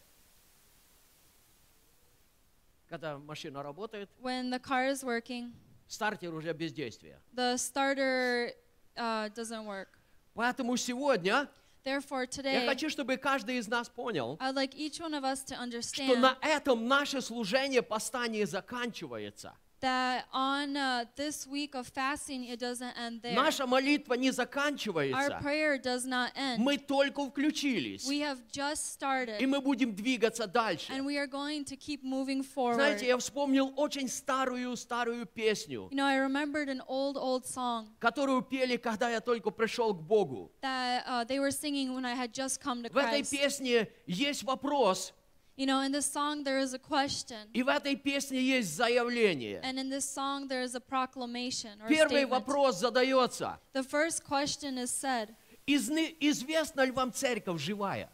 Когда машина работает, when the car is working, стартер уже без действия. the starter uh, doesn't work. Поэтому сегодня Therefore, я today, хочу, чтобы каждый из нас понял, I'd like each one of us to что understand на этом наше служение поста не заканчивается. That on uh, this week of fasting, it doesn't end there. Наша молитва не Our заканчивается. prayer does not end. Мы только включились. We have just И started, мы будем двигаться дальше. and we are going to keep moving forward. Знаете, я вспомнил очень старую-старую песню, You know, I remembered an old, old song которую пели, когда я только пришел к Богу. that uh, they were singing when I had just come to В этой песне есть вопрос, You know, in this song there is a question, и в этой песне есть заявление. and in this song there is a proclamation or a Первый statement. вопрос задается. The first question is said, «Изны- Известна ли вам церковь живая?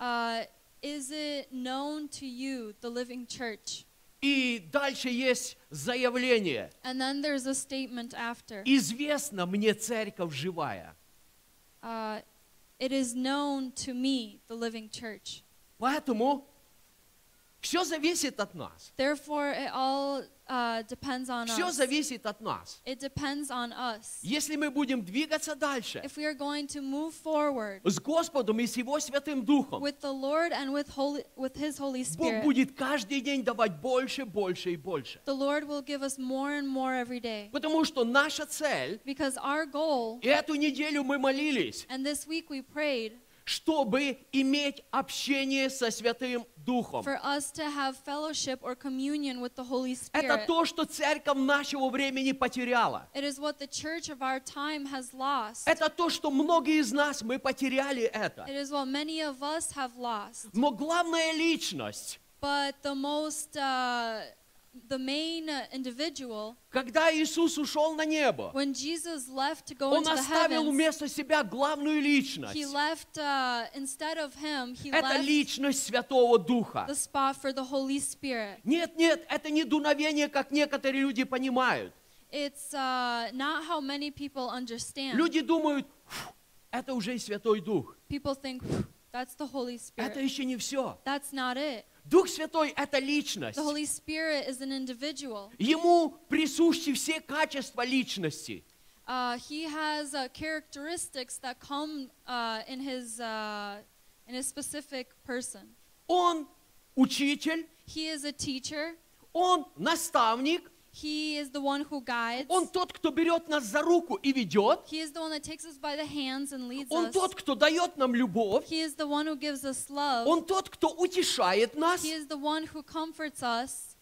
uh, Is it known to you, the living church? И дальше есть заявление. And then there's a statement after. Известна мне церковь живая. Uh, it is known to me, the living church. Поэтому все зависит от нас. Therefore, it all uh, depends on Все us. зависит от нас. It depends on us. Если мы будем двигаться дальше If we are going to move forward с Господом и с Его Святым Духом, with the Lord and with Holy, with His Holy Бог Spirit, будет каждый день давать больше, больше и больше. the Lord will give us more and more every day. Потому что наша цель, Because our goal, и эту неделю мы молились, and this week we prayed, чтобы иметь общение со Святым Духом. for us to have fellowship or communion with the Holy Это то, что церковь нашего времени потеряла. It is what the church of our time has lost. Это то, что многие из нас, мы потеряли это. It is what many of us have lost. Но главная личность, But the most, uh, the main uh, individual, когда Иисус ушел на небо, when Jesus left to go Он into the оставил heavens, вместо себя главную личность. he left, uh, instead of him, he Это left личность Святого Духа. the spot for the Holy Spirit. Нет, нет, это не дуновение, как некоторые люди понимают. It's uh, not how many people understand. Люди думают, «Фу, это уже и Святой Дух. People think, that's the Holy Это Spirit. еще не все. That's not it. Дух Святой – это личность. The Holy Spirit is an individual. Ему присущи все качества личности. Uh, he has uh, characteristics that come uh, in his uh, in his specific person. Он учитель, He is a teacher. он наставник, He is the one who guides. он тот, кто берет нас за руку и ведет. He is the one that takes us by the hands and leads Он us. тот, кто дает нам любовь. He is the one who gives us love. Он тот, кто утешает нас. He is the one who comforts us.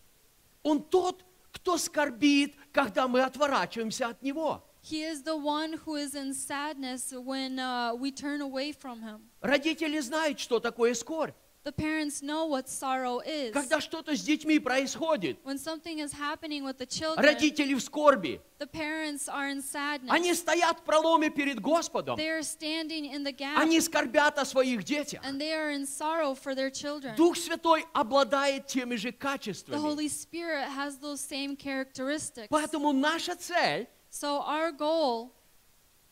Он тот, кто скорбит, когда мы отворачиваемся от Него. He is the one who is in sadness when uh, we turn away from him. Родители знают, что такое скорбь. The parents know what sorrow is. Когда что-то с детьми происходит, When something is happening with the children, родители в скорби. the parents are in sadness. Они стоят в проломе перед Господом. They are standing in the gap Они скорбят о своих детях. and they are in sorrow for their children. Дух Святой обладает теми же The качествами. Holy Spirit has those same characteristics. Поэтому наша цель So our goal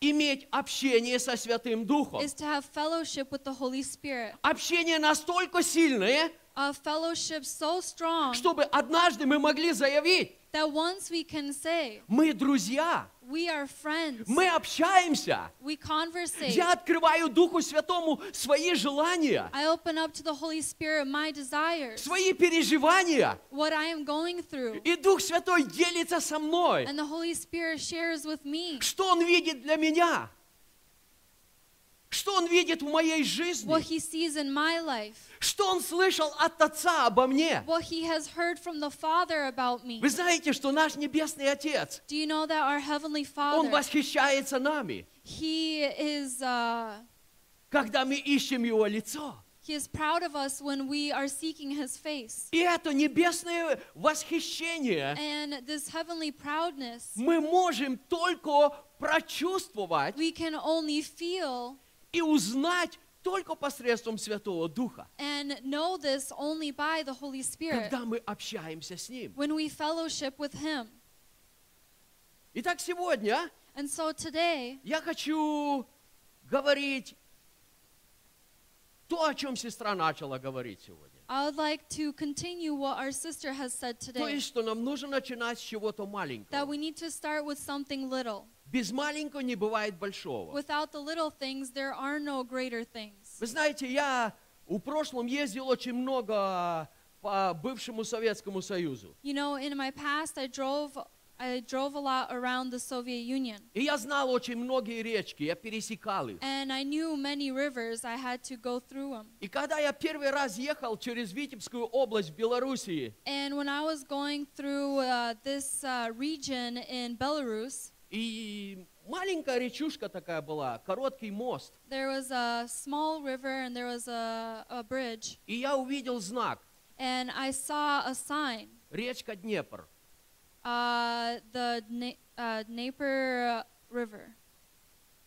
иметь общение со Святым Духом. is to have fellowship with the Holy Spirit. Общение настолько сильное, A fellowship so strong чтобы однажды мы могли заявить, that once we can say, мы друзья, we are friends, мы общаемся. we conversate. Я открываю Духу Святому свои желания, I open up to the Holy Spirit my desires, свои переживания. what I am going through. И Дух Святой делится со мной, And the Holy Spirit shares with me что Он видит для меня. Что он видит в моей what жизни? he sees in my life, Что он слышал от Отца обо мне? what he has heard from the Father about me. Вы знаете, что наш Небесный Отец, Do you know that our Heavenly Он Father, восхищается нами, he is, uh, когда мы ищем Его лицо. he is proud of us when we are seeking his face. И это небесное восхищение And this heavenly proudness, мы можем только прочувствовать we can only feel и узнать только посредством Святого Духа, and know this only by the Holy Spirit когда мы общаемся с Ним. when we fellowship with him. Итак, сегодня And so today, я хочу говорить то, о чем сестра начала говорить сегодня. I would like to continue what our sister has said То today есть, что нам нужно начинать с чего-то that маленького. we need to start with something little. Без маленького не бывает большого. Without the little things, there are no greater things. Вы знаете, я в прошлом ездил очень много по бывшему Советскому Союзу. You know, in my past, I drove, I drove a lot around the Soviet Union, И я знал очень многие речки, я пересекал их. and I knew many rivers. I had to go through them. И когда я первый раз ехал через Витебскую область в Белоруссии, And when I was going through uh, this uh, region in Belarus, и маленькая речушка такая была, короткий мост, there was a small river and there was a, a bridge, и я увидел знак and I saw a sign, «Речка Днепр». uh, the Na- uh, Dnieper River.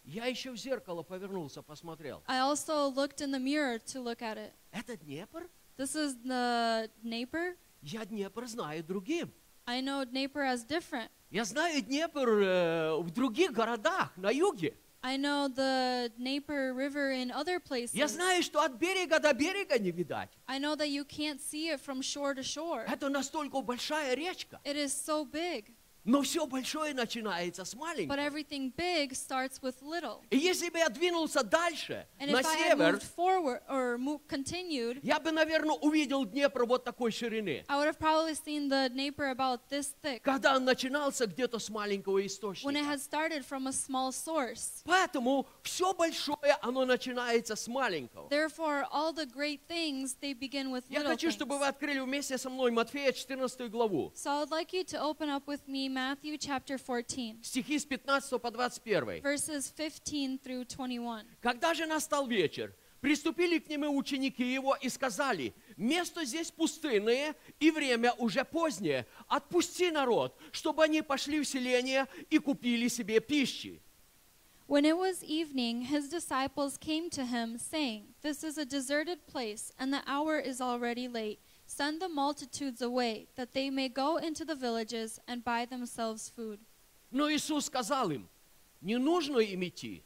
Я еще в зеркало повернулся, посмотрел. I also looked in the mirror to look at it. Это Днепр? This is the Dnieper. Я Днепр знаю другим. I know Dnieper as different. Я знаю Днепр э, в других городах, на юге. I know the Dnieper River in other places. Я знаю, что от берега до берега не видать. I know that you can't see it from shore to shore. Это настолько большая речка. It is so big. Но все большое начинается с But маленького. everything big starts with little. И если бы я двинулся дальше, And на if I had север, moved forward or continued, я бы, наверное, увидел Днепр вот такой ширины. I would have probably seen the Dnieper about this thick Когда он начинался где-то с маленького when it источника. had started from a small source. Поэтому все большое, оно начинается с маленького. Therefore, all the great things, they begin with Я хочу, things. чтобы вы открыли вместе со мной Матфея 14 главу. So I would like you to open up with me Matthew chapter 14, Стихи с 15 по 21. verses 15 through 21. Когда же настал вечер, приступили к нему ученики его и сказали, место здесь пустынное и время уже позднее, отпусти народ, чтобы они пошли в селение и купили себе пищи. When it was evening, his disciples came to him, saying, This is a deserted place, and the hour is already late. Send the multitudes away, that they may go into the villages and buy themselves food. Но Иисус сказал им, не нужно им идти,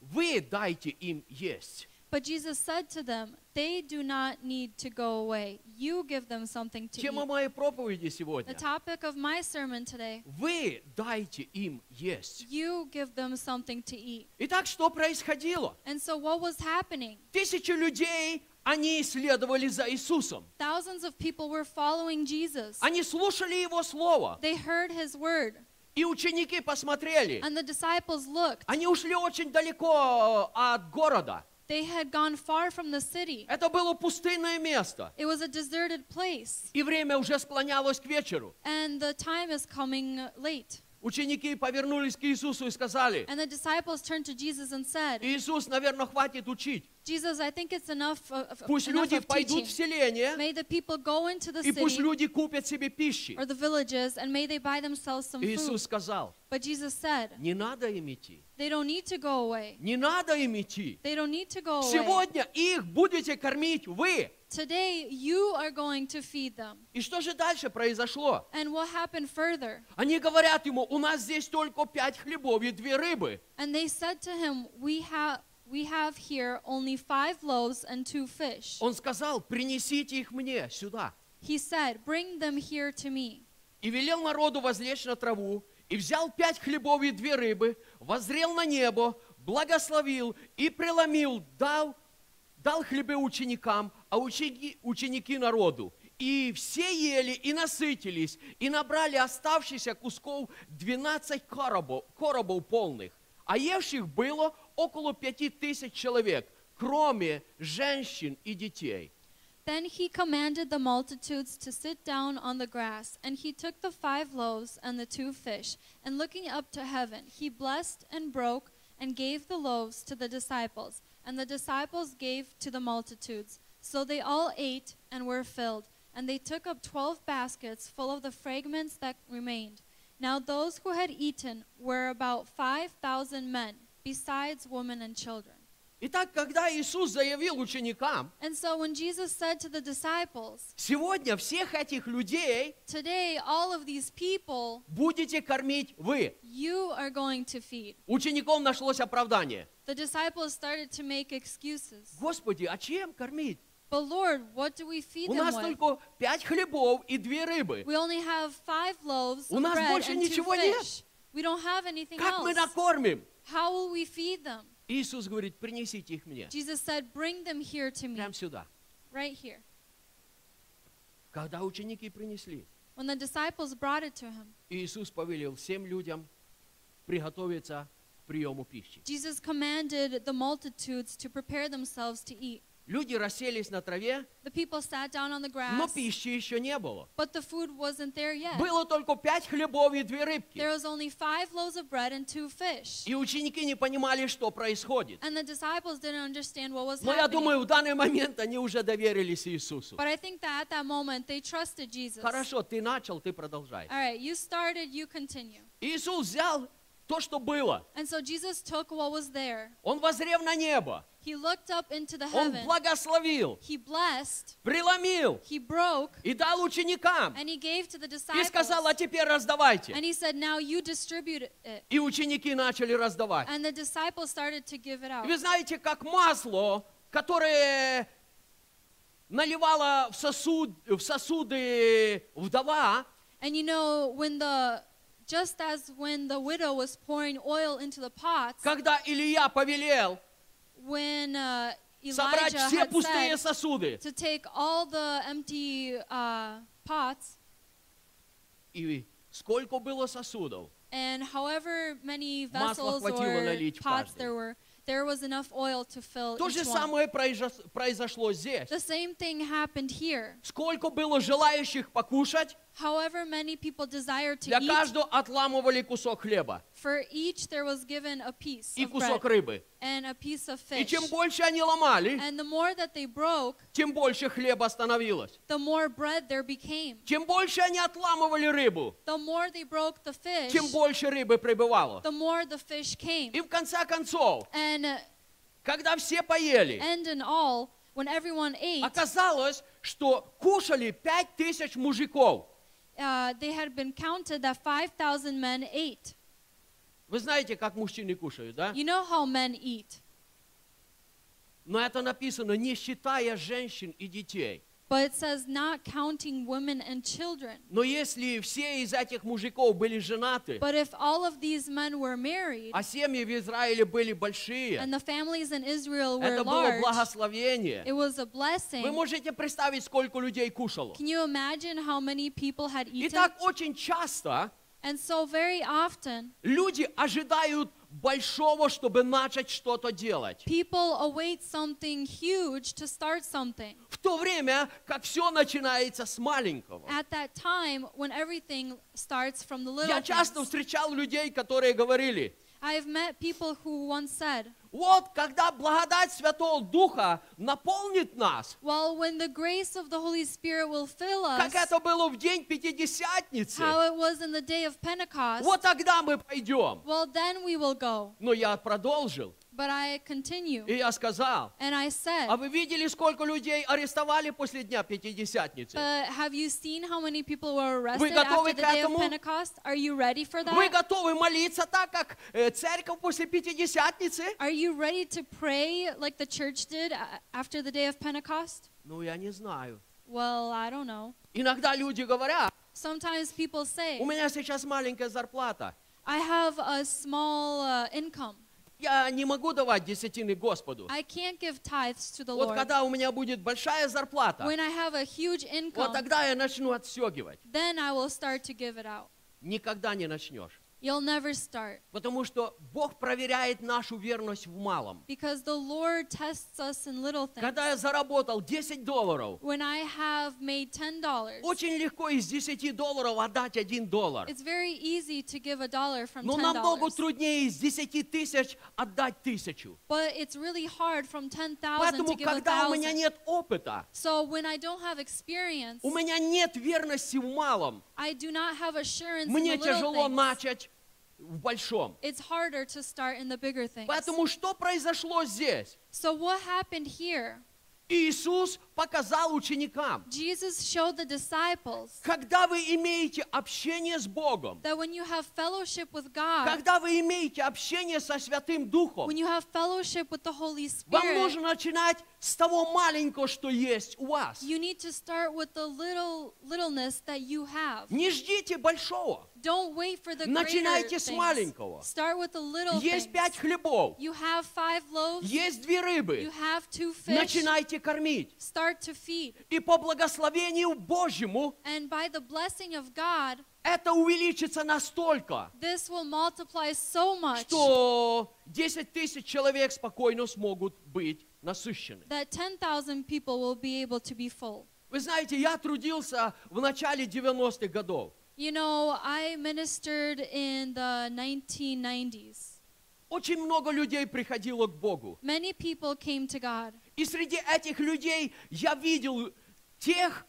вы дайте им есть. But Jesus said to them, They do not need to go away. You give them something to Тема eat. моей проповеди The сегодня. topic of my sermon today Вы дайте им есть. you give them something to eat. Итак, что происходило? And so, what was happening? Тысячи людей, они следовали за Иисусом. Thousands of people were following Jesus. Они слушали Его Слово. They heard his word, И ученики посмотрели. and the disciples looked. Они ушли очень далеко э, от города. They had gone far from the city. Это было пустынное место. It was a deserted place, И время уже склонялось к вечеру. and the time is coming late. Ученики повернулись к Иисусу и сказали, And the disciples turned to Jesus and said, Иисус, наверное, хватит учить. Jesus, I think it's enough of, Пусть enough люди of пойдут teaching. в селение, May the people go into the и пусть city люди купят себе пищи. or the villages, and may they buy themselves some Иисус food. сказал, But Jesus said, не надо им идти. they don't need to go away. Не надо им идти. They don't need to go away. Сегодня их будете кормить вы. Today, you are going to feed them. И что же дальше произошло? And what happened further? Они говорят ему, у нас здесь только пять хлебов и две рыбы. And they said to him, We have we have here only five loaves and two fish. Он сказал, принесите их мне сюда. He said, Bring them here to me. И велел народу возлечь на траву, и взял пять хлебов и две рыбы, воззрел на небо, благословил и преломил, дал, дал хлебы ученикам, а ученики, ученики народу. И все ели и насытились, и набрали оставшихся кусков 12 коробов, коробов полных. А евших было около пяти тысяч человек, кроме женщин и детей. Then he commanded the multitudes to sit down on the grass, and he took the five loaves and the two fish, and looking up to heaven, he blessed and broke and gave the loaves to the disciples, and the disciples gave to the multitudes. So they all ate and were filled, and they took up twelve baskets full of the fragments that remained. Now those who had eaten were about five thousand men, Besides women and children. Итак, когда Иисус заявил ученикам, And so when Jesus said to the disciples, сегодня всех этих людей Today, all of these people будете кормить вы. you are going to feed. Учеников нашлось оправдание. The disciples started to make excuses. Господи, а чем кормить? But Lord, what do we feed У them нас with? только пять хлебов и две рыбы. We only have five loaves У of нас bread больше and two ничего нет. We don't have anything Как мы else. накормим? How will we feed them? Иисус говорит, принесите их мне. Jesus said, Bring them here to me, Прямо сюда. right here. Когда ученики принесли, When the disciples brought it to him, Иисус повелел всем людям приготовиться к приему пищи. Jesus commanded the multitudes to prepare themselves to eat. Люди расселись на траве, The people sat down on the но пищи еще не было. but the food wasn't there yet. Было только пять хлебов и две рыбки. There was only five loaves of bread and two fish. И ученики не понимали, что происходит. And the disciples didn't understand what was Но я думаю, в данный момент они уже доверились Иисусу. But I think that at that moment they trusted Jesus. Хорошо, ты начал, ты продолжай. All right, you started, you continue. Иисус взял то, что было. And so Jesus took what was there. Он возрев на небо. He looked up into the Он heaven. благословил, He blessed, преломил he broke, и дал ученикам. and he gave to the И disciples. сказал, а теперь раздавайте. And he said, Now you distribute it. И ученики начали раздавать. And the disciples started to give it И out. Вы знаете, как масло, которое наливала в, сосуд, в сосуды вдова, And you know, when the just as when the widow was pouring oil into the pots, когда Илья повелел when uh, собрать Elijah все пустые сосуды. to take all the empty uh, pots, И сколько было сосудов? and however many Масла vessels хватило or налить в pots there were, there was enough oil to fill То же самое произош- произошло здесь. The same thing happened here. Сколько было желающих покушать, However many people desired to для eat, каждого отламывали кусок хлеба for each there was given a piece и of кусок bread рыбы. and a piece of И fish. чем больше они ломали, And the more that they broke, тем больше хлеба становилось. the more bread there became. Чем больше они отламывали рыбу, The more they broke the fish, тем больше рыбы прибывало. the more the fish came. И в конце концов, And uh, когда все поели, end in all, when everyone ate, оказалось, что кушали пять тысяч мужиков. Uh, they had been counted that 5,000 men ate. Вы знаете, как мужчины кушают, да? You know how men eat. Но это написано, не считая женщин и детей. But it says not counting women and children. Но если все из этих мужиков были женаты, But if all of these men were married, а семьи в Израиле были большие, and the families in Israel were это было large, благословение. it was a Вы blessing. можете представить, сколько людей кушало? Can you imagine how many people had eaten? Итак, очень часто And so very often, люди ожидают большого, чтобы начать что-то делать. people await something huge to start something. В то время, как все начинается с маленького. At that time, when everything starts from the little Я часто things. встречал людей, которые говорили, I've met people who once said, вот когда благодать Святого Духа наполнит нас, well, when the grace of the Holy Spirit will fill us, как это было в день Пятидесятницы, how it was in the day of Pentecost, вот тогда мы пойдем. well, then we will go. Но я продолжил, But I continue. и я сказал, And I said, а вы видели, сколько людей арестовали после Дня Пятидесятницы? but have you seen how many people were arrested Вы готовы after the к day of этому? Pentecost? Are you ready for Вы that? готовы молиться так, как э, церковь после Пятидесятницы? Are you ready to pray like the church did a- after the day of Pentecost? Ну, я не знаю. Well, I don't know. Иногда люди говорят, Sometimes people say, у меня сейчас маленькая зарплата, I have a small uh, income. Я не могу давать десятины Господу. I can't give tithes to the Вот Lord. когда у меня будет большая зарплата, When I have a huge вот income, тогда я начну отстегивать. then I will start to give it out. Никогда не начнешь. You'll never start. Потому что Бог проверяет нашу верность в малом. Because the Lord tests us in little things. Когда я заработал 10 долларов, When I have made $10, очень легко из 10 долларов отдать 1 доллар. it's very easy to give a dollar from Но намного $10. труднее из 10 тысяч отдать тысячу. But it's really hard from 10,000 Поэтому, to give когда у меня нет опыта, So when I don't have experience, у меня нет верности в малом, I do not have assurance in мне the little тяжело things. начать в большом. It's harder to start in the bigger things. Поэтому что произошло здесь? So what happened here? Иисус показал ученикам, Jesus showed the disciples когда вы имеете общение с Богом, that when you have fellowship with God, когда вы имеете общение со Святым Духом, when you have fellowship with the Holy вам Spirit, нужно начинать с того маленького, что есть у вас. you need to start with the little littleness that you have. Не ждите большого. Don't wait for the Начинайте с маленького. Start with the little Есть пять хлебов, You have five loaves. есть две You рыбы. have two fish. Начинайте кормить. Start to feed. И по благословению Божьему And by the blessing of God, это увеличится настолько, this will multiply so much что 10 тысяч человек спокойно смогут быть насыщены. that 10,000 people will be able to be full. Вы знаете, я трудился в начале 90-х годов. You know, I ministered in the 1990s. Очень много людей приходило к Богу. Many people came to God. И среди этих людей я видел тех,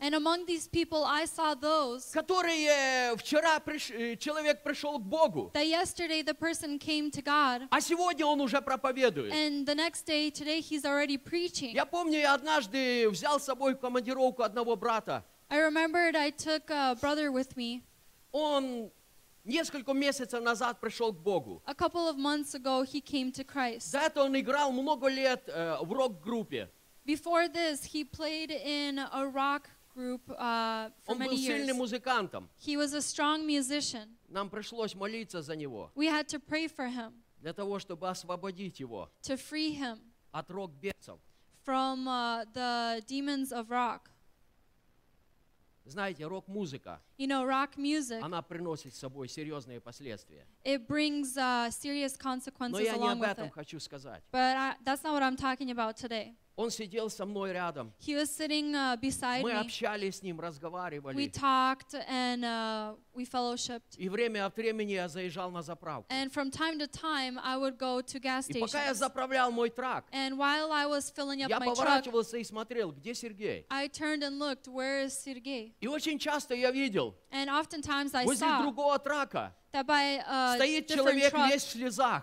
And among these people, I saw those которые вчера приш- э, человек пришел к Богу, that yesterday the person came to God, а сегодня он уже проповедует. and the next day, today, he's already preaching. Я помню, я однажды взял с собой в командировку одного брата. I remembered I took a brother with me. Он несколько месяцев назад пришел к Богу. A couple of months ago, he came to Christ. За это он играл много лет э, в рок-группе. Before this, he played in a rock group uh, for Он many был years. сильным музыкантом. He was a strong musician. Нам пришлось молиться за него, We had to pray for him, для того, чтобы освободить его to free him от рок-бесов. from uh, the demons of rock. Знаете, рок-музыка, You know, rock music, она приносит с собой серьезные последствия. it brings uh, serious Но я не along об with этом it. хочу сказать. But I, that's not what I'm talking about today. Он сидел со мной рядом. He was sitting uh, beside Мы me. общались с ним, We разговаривали. talked and uh, we fellowshipped. И время от времени я заезжал на заправку. And from time to time, I would go to gas И пока я stations. заправлял мой трак, And while I was filling up я my truck, поворачивался и смотрел, где Сергей. I turned and looked, where is Sergey? И очень часто я видел, And oftentimes I возле saw другого трака by a стоит человек truck, весь в слезах.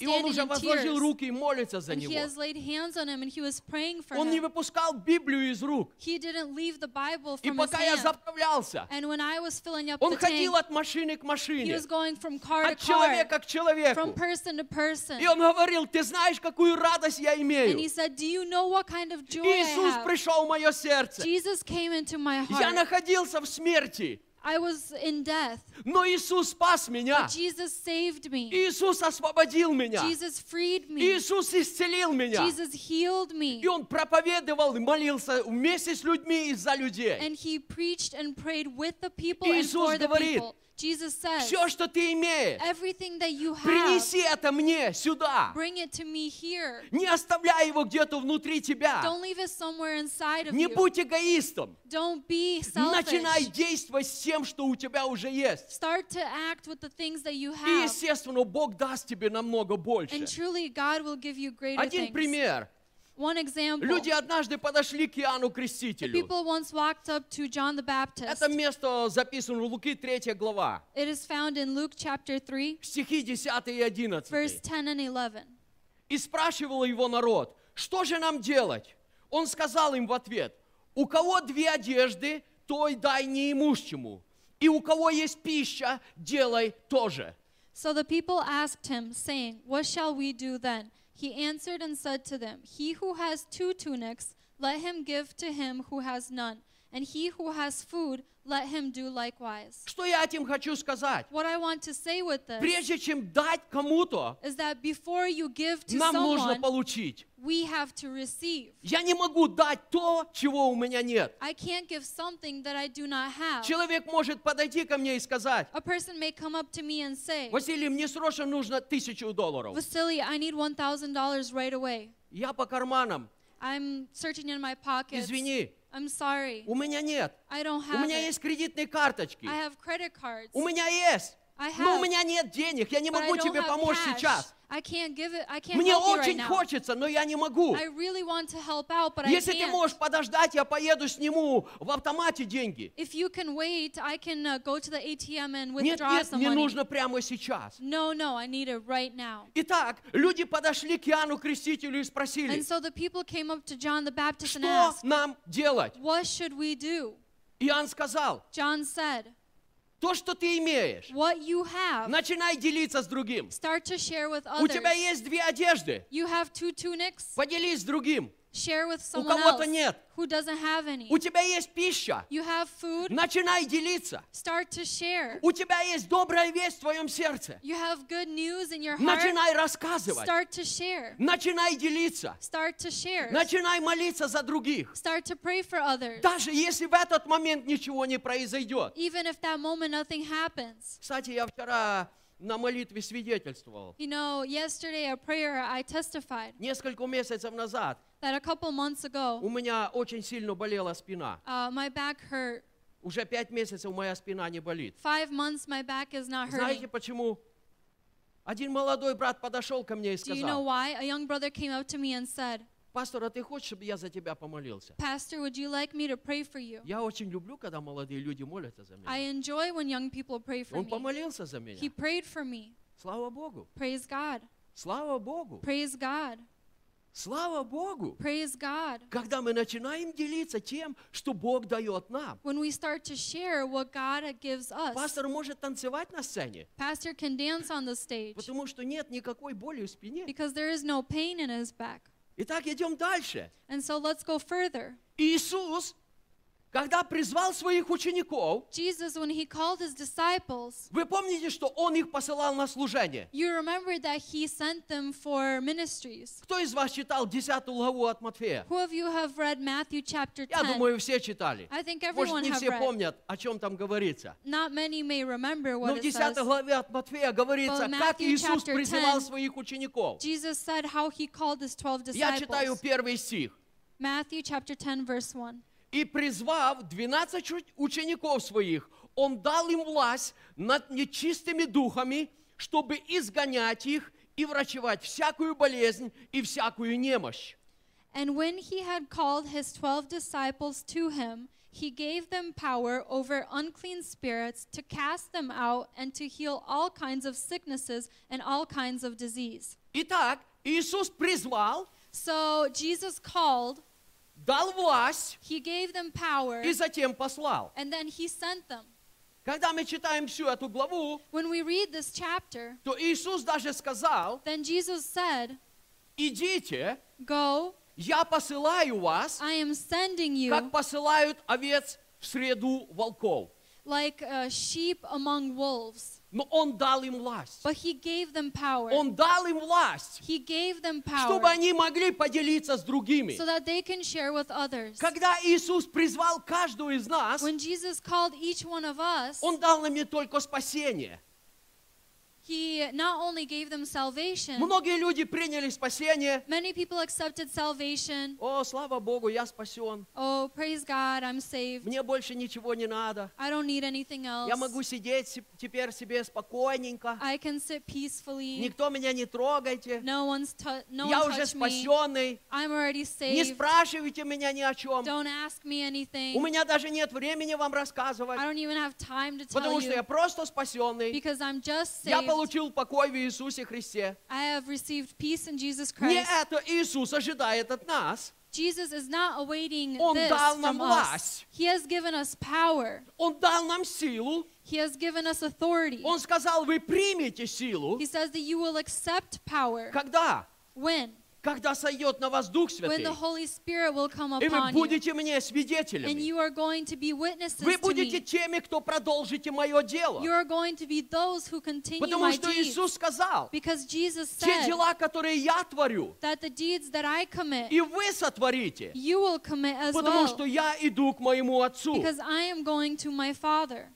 И он уже in возложил руки и молится за And he него. has laid hands on him and he was praying for Он не him. выпускал Библию из рук. He didn't leave the Bible И пока я заправлялся, And when I was filling up он ходил tank, от машины к he машине, was going from car to от car, человека к from человеку. person to person. И он говорил, ты знаешь, какую радость я And имею. he said, do you know what kind of Иисус пришел в мое сердце. Я находился в смерти, I was in death, но Иисус спас меня. but Jesus saved me. Иисус освободил меня. Jesus freed me. Иисус исцелил меня. Jesus healed me. И Он проповедовал и молился вместе с людьми и за людей. And he preached and prayed with the people and Иисус for the говорит, people. Jesus says, Все, что ты имеешь, everything that you have, принеси это мне сюда. bring it to me here. Не оставляй его где-то внутри тебя. Don't leave it somewhere inside of Не you. будь эгоистом. Don't be Начинай selfish. действовать с тем, что у тебя уже есть. Start to act with the things that you И, have. естественно, Бог даст тебе намного больше. And truly, God will give you greater Один things. пример. One example. Люди однажды подошли к Иоанну Крестителю. People once walked up to John the Baptist. Это место записано в Луки 3 глава. It is found in Luke chapter 3, Стихи 10 и 11. verse 10 and 11. И спрашивал его народ, что же нам делать? Он сказал им в ответ, у кого две одежды, той дай неимущему. И у кого есть пища, делай тоже. So the people asked him, saying, What shall we do then? He answered and said to them, He who has two tunics, let him give to him who has none. and he who has food, let him do likewise. Что я этим хочу сказать? What I want to say with this Прежде чем дать кому-то, is that before you give to нам нужно someone, получить. we have to receive. Я не могу дать то, чего у меня нет. I can't give something that I do not have. Человек может подойти ко мне и сказать, A person may come up to me and say, Василий, мне срочно нужно тысячу долларов. Vasily, I need $1,000 right away. Я по карманам. I'm searching in my pockets. Извини, I'm sorry. у меня нет. I don't У have меня it. есть кредитные карточки. I have credit cards. У меня есть. I Но у have, меня нет денег. Я не могу тебе have помочь cash. сейчас. I can't give it. I can't Мне help you right очень now. хочется, но я не могу. I really want to help out, but Если I ты можешь подождать, я поеду сниму в автомате деньги. If you can wait, I can uh, go to the ATM and Нет, withdraw нет, some мне money. нужно прямо сейчас. No, no, I need it right now. Итак, люди подошли к Иоанну Крестителю и спросили, And so the people came up to John the Baptist and что asked, нам делать? What should we do? Иоанн сказал, John said, то, что ты имеешь, What you have, начинай делиться с другим. start to share with У others. тебя есть две одежды, You have two tunics, поделись с другим. Share with У someone кого-то else нет. who doesn't have any. У тебя есть пища, You have food, начинай делиться. start to share. У тебя есть добрая весть в твоем сердце, You have good news in your heart, начинай рассказывать. start to share. Начинай делиться. Start to share. Начинай молиться за других. Start to pray for others. Даже если в этот момент ничего не произойдет. Even if that moment nothing happens. Кстати, я вчера на молитве свидетельствовал. You know, yesterday a prayer I testified Несколько месяцев назад that a couple months у ago меня очень сильно болела спина. uh, my back hurt. Уже пять месяцев моя спина не болит. Five months my back is not Знаете hurting. почему? Один молодой брат подошел ко мне и Do you know сказал, why? A young brother came up to me and said, пастор, а ты хочешь, чтобы я за тебя помолился? Pastor, would you like me to pray for you? Я очень люблю, когда молодые люди молятся за I меня. enjoy when young people pray for Он me. помолился за меня. He prayed for me. Слава Богу! Praise God. Слава Богу! Praise God. Слава Богу! Praise God. Когда мы начинаем делиться тем, что Бог дает нам. When we start to share what God gives us, Пастор может танцевать на сцене, Pastor can dance on the stage потому что нет никакой боли в спине. because there is no pain in his back. Итак, идем дальше. And so let's go further. Иисус, когда призвал своих учеников, Jesus, when he called his disciples, вы помните, что Он их посылал на служение? you remember that he sent them for ministries. Кто из вас читал 10 главу от Матфея? Who of you have read Matthew chapter Я 10? думаю, все читали. I think Может, everyone не have все read. помнят, о чем там говорится. Not many may remember Но what в it 10 says. главе от Матфея говорится, But как Matthew Иисус призывал 10, своих учеников. Jesus said how he called his 12 Я читаю disciples. первый стих. Matthew chapter 10 verse 1. И призвав 12 чу- учеников своих, Он дал им власть над нечистыми духами, чтобы изгонять их и врачевать всякую болезнь и всякую немощь. And when he had called his 12 disciples to him, he gave them power over unclean spirits to cast them out and to heal all kinds of sicknesses and all kinds of disease. Итак, Иисус призвал, So Jesus called, дал власть he gave them power, и затем послал. and then he sent them. Когда мы читаем всю эту главу, When we read this chapter, то Иисус даже сказал, then Jesus said, идите, Go, я посылаю вас, I am sending you как посылают овец в среду волков. like uh, sheep among wolves. Но Он дал им власть. But he gave them power. Он дал им власть, He gave them чтобы power они могли поделиться с другими. so that they can share with others. Когда Иисус призвал каждого из нас, When Jesus called each one of us, Он дал нам не только спасение. He not only gave them salvation, Многие люди приняли спасение. many people accepted salvation. О, слава Богу, я спасен. Oh, praise God, I'm saved. Мне больше ничего не надо. I don't need anything else. Я могу сидеть теперь себе спокойненько. I can sit peacefully. Никто меня не трогайте. No one's no Я one уже спасенный. I'm already Не saved. спрашивайте меня ни о чем. Don't ask me anything. У меня даже нет времени вам I рассказывать. don't even have time to tell Потому что я you просто спасенный. because I'm just Я saved. получил покой в Иисусе Христе. I have received peace in Jesus Не Christ. это Иисус ожидает от нас. Jesus is not awaiting Он this дал нам from us. власть. He has given us power. Он дал нам силу. He has given us authority. Он сказал, вы примете силу. He says that you will accept power. Когда? When? Когда сойдет на вас Дух come и вы upon you, будете мне свидетелями. Вы будете теми, кто продолжите мое дело. Потому что. Иисус сказал, те дела, которые я творю, commit, и вы сотворите, потому well. что я иду к моему Отцу.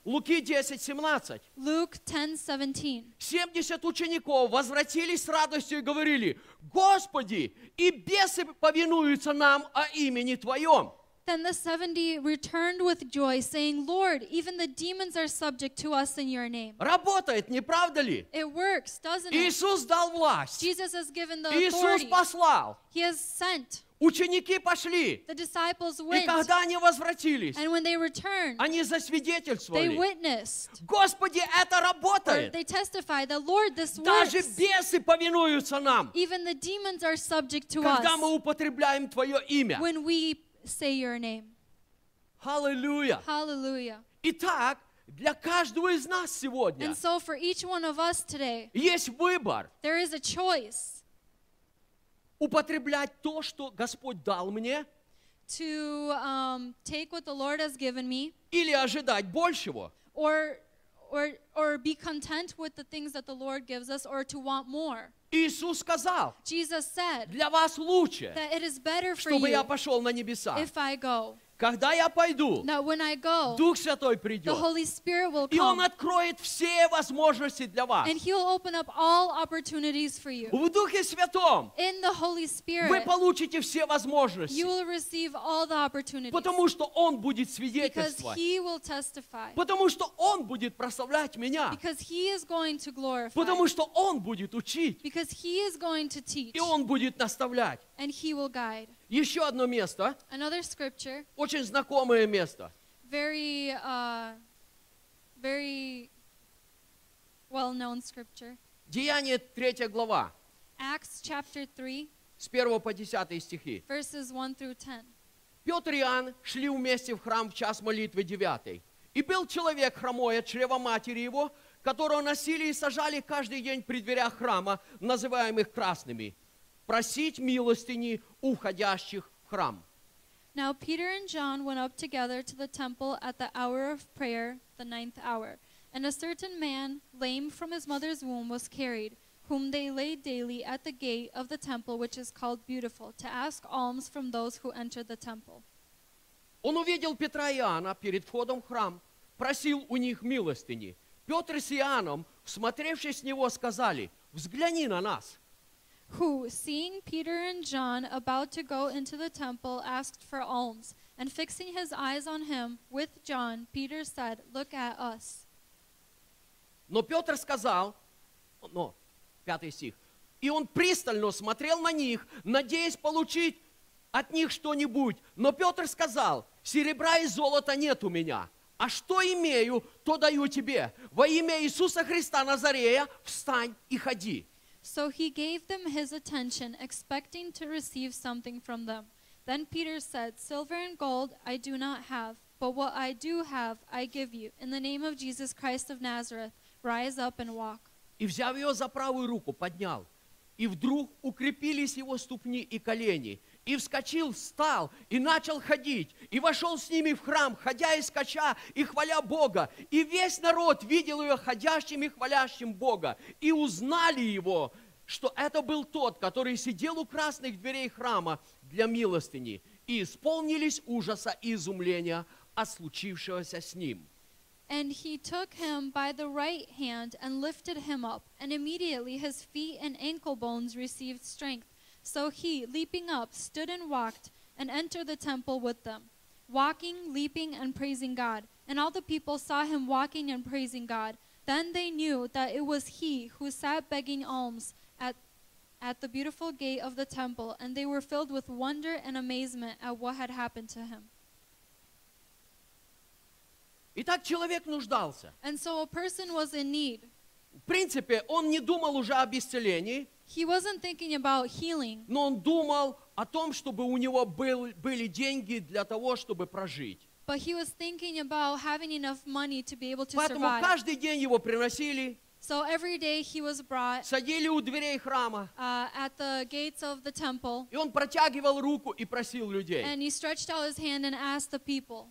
Луки 10, 17. Luke 10 17. 70 учеников возвратились с радостью и говорили, Господи, и бесы повинуются нам о имени Твоем. Then the 70 returned with joy, saying, Lord, even the demons are subject to us in your name. Работает, не правда ли? It works, doesn't it? Иисус дал власть. Jesus has given the Иисус authority. послал. He has sent. Ученики пошли. The disciples И когда они возвратились, And when they returned, они засвидетельствовали. Господи, это работает. Lord, this Даже бесы повинуются нам, Even the demons are subject to когда мы употребляем Твое имя. when we say your name. Аллилуйя. Hallelujah. Итак, для каждого из нас сегодня so today, есть выбор there is a choice употреблять то, что Господь дал мне, to um, take what the Lord has given me или ожидать большего. or, or, or be content with the things that the Lord gives us or to want more. Иисус сказал, Jesus said для вас лучше, that it is better for чтобы я you пошел на небеса. if I go. Когда я пойду, That when I go, Дух Святой the придет, Holy Spirit will и Он откроет все возможности для вас. and He'll open up all opportunities for you. В Духе Святом In the Holy вы Spirit, получите все возможности, you will receive all the opportunities потому что Он будет because свидетельствовать, He will testify, потому что Он будет прославлять меня, because He is going to glorify, потому что Он будет учить, because He is going to teach, и Он будет наставлять. and He will guide. Еще одно место, Another scripture, очень знакомое место. very, uh, very well-known scripture, Деяние 3 глава, Acts chapter 3, с 1 по 10 стихи. verses 1 through 10. Петр и Иоанн шли вместе в храм в час молитвы девятый. И был человек хромой от чрева матери его, которого носили и сажали каждый день при дверях храма, называемых красными, просить милостыни у входящих в храм. Now Peter and John went up together to the temple at the hour of prayer, the ninth hour. And a certain man, lame from his mother's womb, was carried, whom they laid daily at the gate of the temple, which is called Beautiful, to ask alms from those who entered the temple. Он увидел Петра и Иоанна перед входом в храм, просил у них милостыни. Петр с Иоанном, всмотревшись в него, сказали, взгляни на нас. Who, seeing Peter and John about to go into the temple, asked for alms. And fixing his eyes on him, with John, Peter said, Look at us. Но Петр сказал, но, пятый стих, и он пристально смотрел на них, надеясь получить от них что-нибудь. Но Петр сказал, серебра и золота нет у меня, а что имею, то даю тебе. Во имя Иисуса Христа Назарея встань и ходи. So he gave them his attention, expecting to receive something from them. Then Peter said, Silver and gold I do not have, but what I do have I give you. In the name of Jesus Christ of Nazareth, rise up and walk. И, взяв ее за правую руку, поднял. И вдруг укрепились его ступни и колени. И вскочил, встал и начал ходить. И вошел с ними в храм, ходя и скача, и хваля Бога. И весь народ видел ее ходящим и хвалящим Бога. И узнали его, что это был тот, который сидел у красных дверей храма для милостыни. И исполнились ужаса и изумления от случившегося с ним. And he took him by the right hand and lifted him up, and immediately his feet and ankle bones received strength. So he, leaping up, stood and walked, and entered the temple with them, walking, leaping, and praising God. And all the people saw him walking and praising God. Then they knew that it was he who sat begging alms at, at the beautiful gate of the temple, and they were filled with wonder and amazement at what had happened to him. Итак, человек нуждался. And so a person was in need. В принципе, он не думал уже об исцелении, He wasn't thinking about healing, но он думал о том, чтобы у него был- были деньги для того, чтобы прожить. but he was thinking about having enough money to be able to Поэтому survive. каждый день его приносили, So every day he was brought садили у дверей храма, uh, at the gates of the temple, и он протягивал руку и просил людей. and he stretched out his hand and asked the people.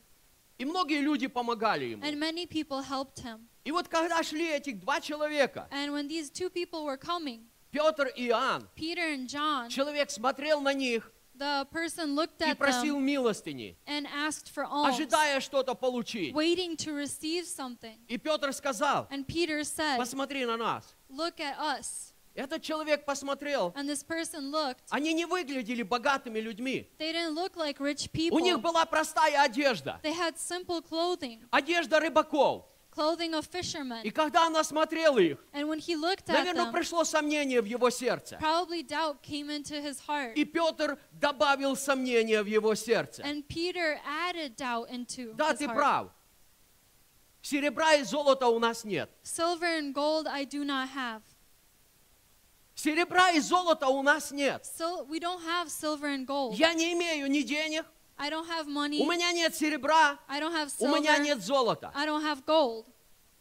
И многие люди помогали ему. And many people helped him. И вот когда шли этих два человека, And when these two people were coming, Петр и Иоанн, Peter and John, человек смотрел на них the person looked и at просил them милостыни, and asked for alms, ожидая что-то получить. waiting to receive something. И Петр сказал, And Peter said, посмотри на нас. Look at us. Этот человек посмотрел, And this person looked. они не выглядели богатыми людьми. They didn't look like rich У них people. была простая одежда, They had simple clothing, одежда рыбаков. Clothing of И fishermen. когда он осмотрел их, And when he looked at наверное, them, пришло сомнение в его сердце. probably doubt came into his heart. И Петр добавил сомнение в его сердце. And Peter added doubt into Да, his ты heart. прав. Серебра и золота у нас нет. Silver and gold I do not have. Серебра и золота у нас нет. Sil- we don't have silver and gold. Я не имею ни денег, I don't have money. у меня нет серебра, I don't have у меня нет золота. I don't have gold.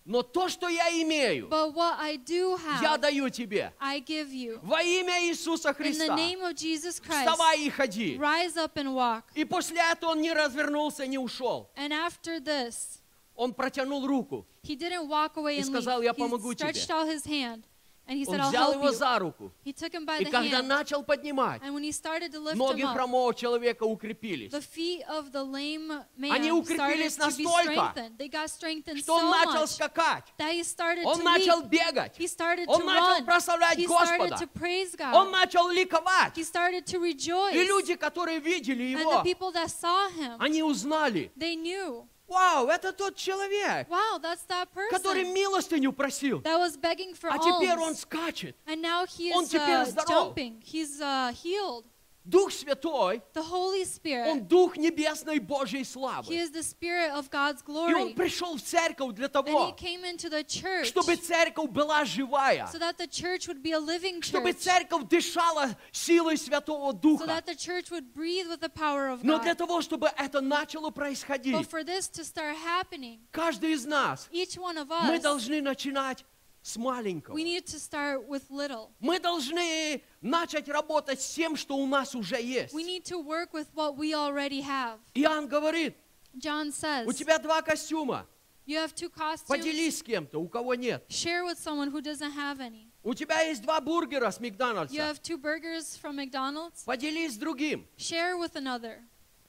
Но то, что я имею, But what I do я have, даю тебе. I give you. Во имя Иисуса In the Христа. name of Jesus Christ, Вставай и ходи. rise up and walk. И после этого он не развернулся, не ушел. And after this, Он протянул руку. he didn't walk away И and сказал, leave. «Я He помогу stretched тебе». out his hand and he said, Он I'll взял help его you. за руку. He took him by И the когда hand. начал поднимать, And when he started to lift ноги him up, хромого человека укрепились. the feet of the lame Они man started укрепились to be настолько, strengthened. They got strengthened Что он so начал much скакать. that he started Он to начал leap. бегать. He started Он to начал run. прославлять He started Господа. to praise Он God. начал ликовать. He started to rejoice. И люди, которые видели And the его, people that saw him, они узнали, they knew, вау, это тот человек, wow, that's that который person милостыню просил. that was begging for А теперь он alms. скачет. And now he Он is теперь uh, здоров. jumping. He's uh, healed. Дух Святой, The Holy он Spirit, Дух небесной Божьей He славы. is the Spirit of God's И он glory. пришел в церковь для And He того, came into the church чтобы церковь была живая, so that the church would be a living чтобы church. церковь дышала силой Святого So Духа. that the church would breathe with the power of Но для God. того, чтобы это начало But происходить, for this to start happening, каждый из нас, each one of мы us, должны начинать с маленького. we need to start with little. Мы должны начать работать с тем, что у нас уже есть. We need to work with what we already have. Иоанн говорит, John says, у тебя два костюма, you have two costumes. поделись с кем-то, у кого нет. Share with someone who doesn't have any. У тебя есть два бургера с You Макдональдса, have two burgers from McDonald's. поделись с другим. Share with another.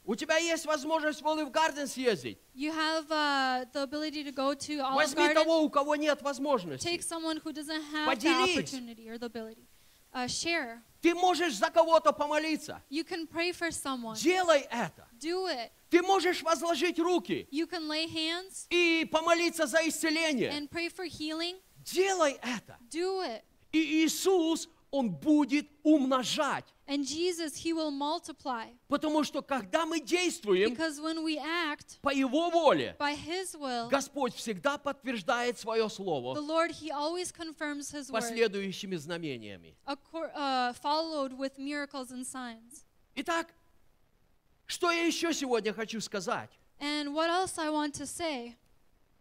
У тебя есть возможность в Олив Гарден съездить. You have uh, the ability to go to Olive Возьми Garden. того, у кого нет возможности. Take someone who doesn't have the Поделись. opportunity or the ability. Uh, share. Ты можешь за кого-то помолиться. You can pray for someone. Делай это. Do it. Ты можешь возложить руки You can lay hands и помолиться за исцеление. and pray for healing. Делай это. Do it. И Иисус, Он будет умножать. And Jesus, He will multiply. Потому что когда мы действуем Because when we act по Его воле, by His will, Господь всегда подтверждает свое the слово Lord, He always confirms His последующими знамениями. uh, followed with miracles and signs. Итак, что я еще сегодня хочу сказать? And what else I want to say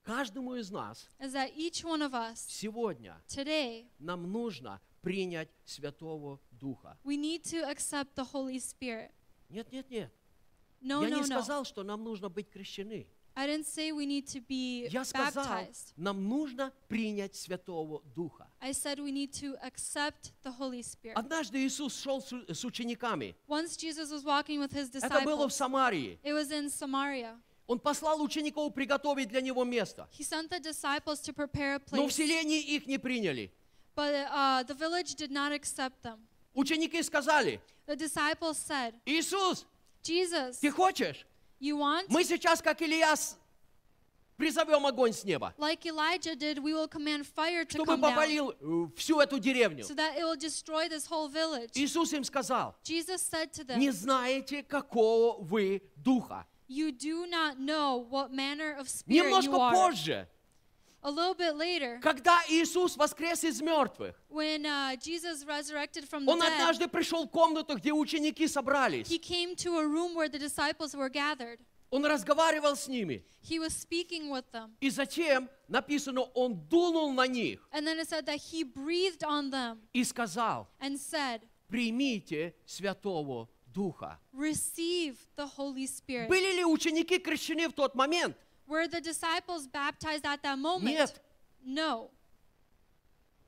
Каждому из нас is that each one of us сегодня today, нам нужно принять Святого Духа. we need to accept the Holy Spirit. Нет, нет, нет. No, я no, не no. сказал, что нам нужно быть крещены. I didn't say we need to be Я сказал, baptized. нам нужно принять Святого Духа. I said we need to accept the Holy Spirit. Однажды Иисус шел с учениками. Once Jesus was walking with his Это было в disciples. Самарии. It was in Samaria. Он послал учеников приготовить для него место. He sent the disciples to prepare a Но в place, селении их не приняли. but uh, the village did not accept them. Ученики сказали, The disciples said, Иисус, Jesus, ты хочешь? you want? Мы сейчас, как Ильяс, призовем огонь с неба, Like Elijah did, we will command fire to чтобы come down попалил э, всю эту деревню. so that it will destroy this whole village. Иисус им сказал, Jesus said to them, не знаете, какого вы духа. You do not know what manner of spirit Немножко you are. позже, A little bit later, когда Иисус воскрес из мертвых, when uh, Jesus resurrected from the Он dead, однажды пришел в комнату, где ученики собрались. he came to a room where the disciples were gathered. Он разговаривал с ними. He was speaking with them. И затем написано, он дунул на них And then it said that he breathed on them и сказал, and said, примите Святого Духа. Receive the Holy Spirit. Были ли ученики крещены в тот момент? Were the disciples baptized at that moment? Нет. No.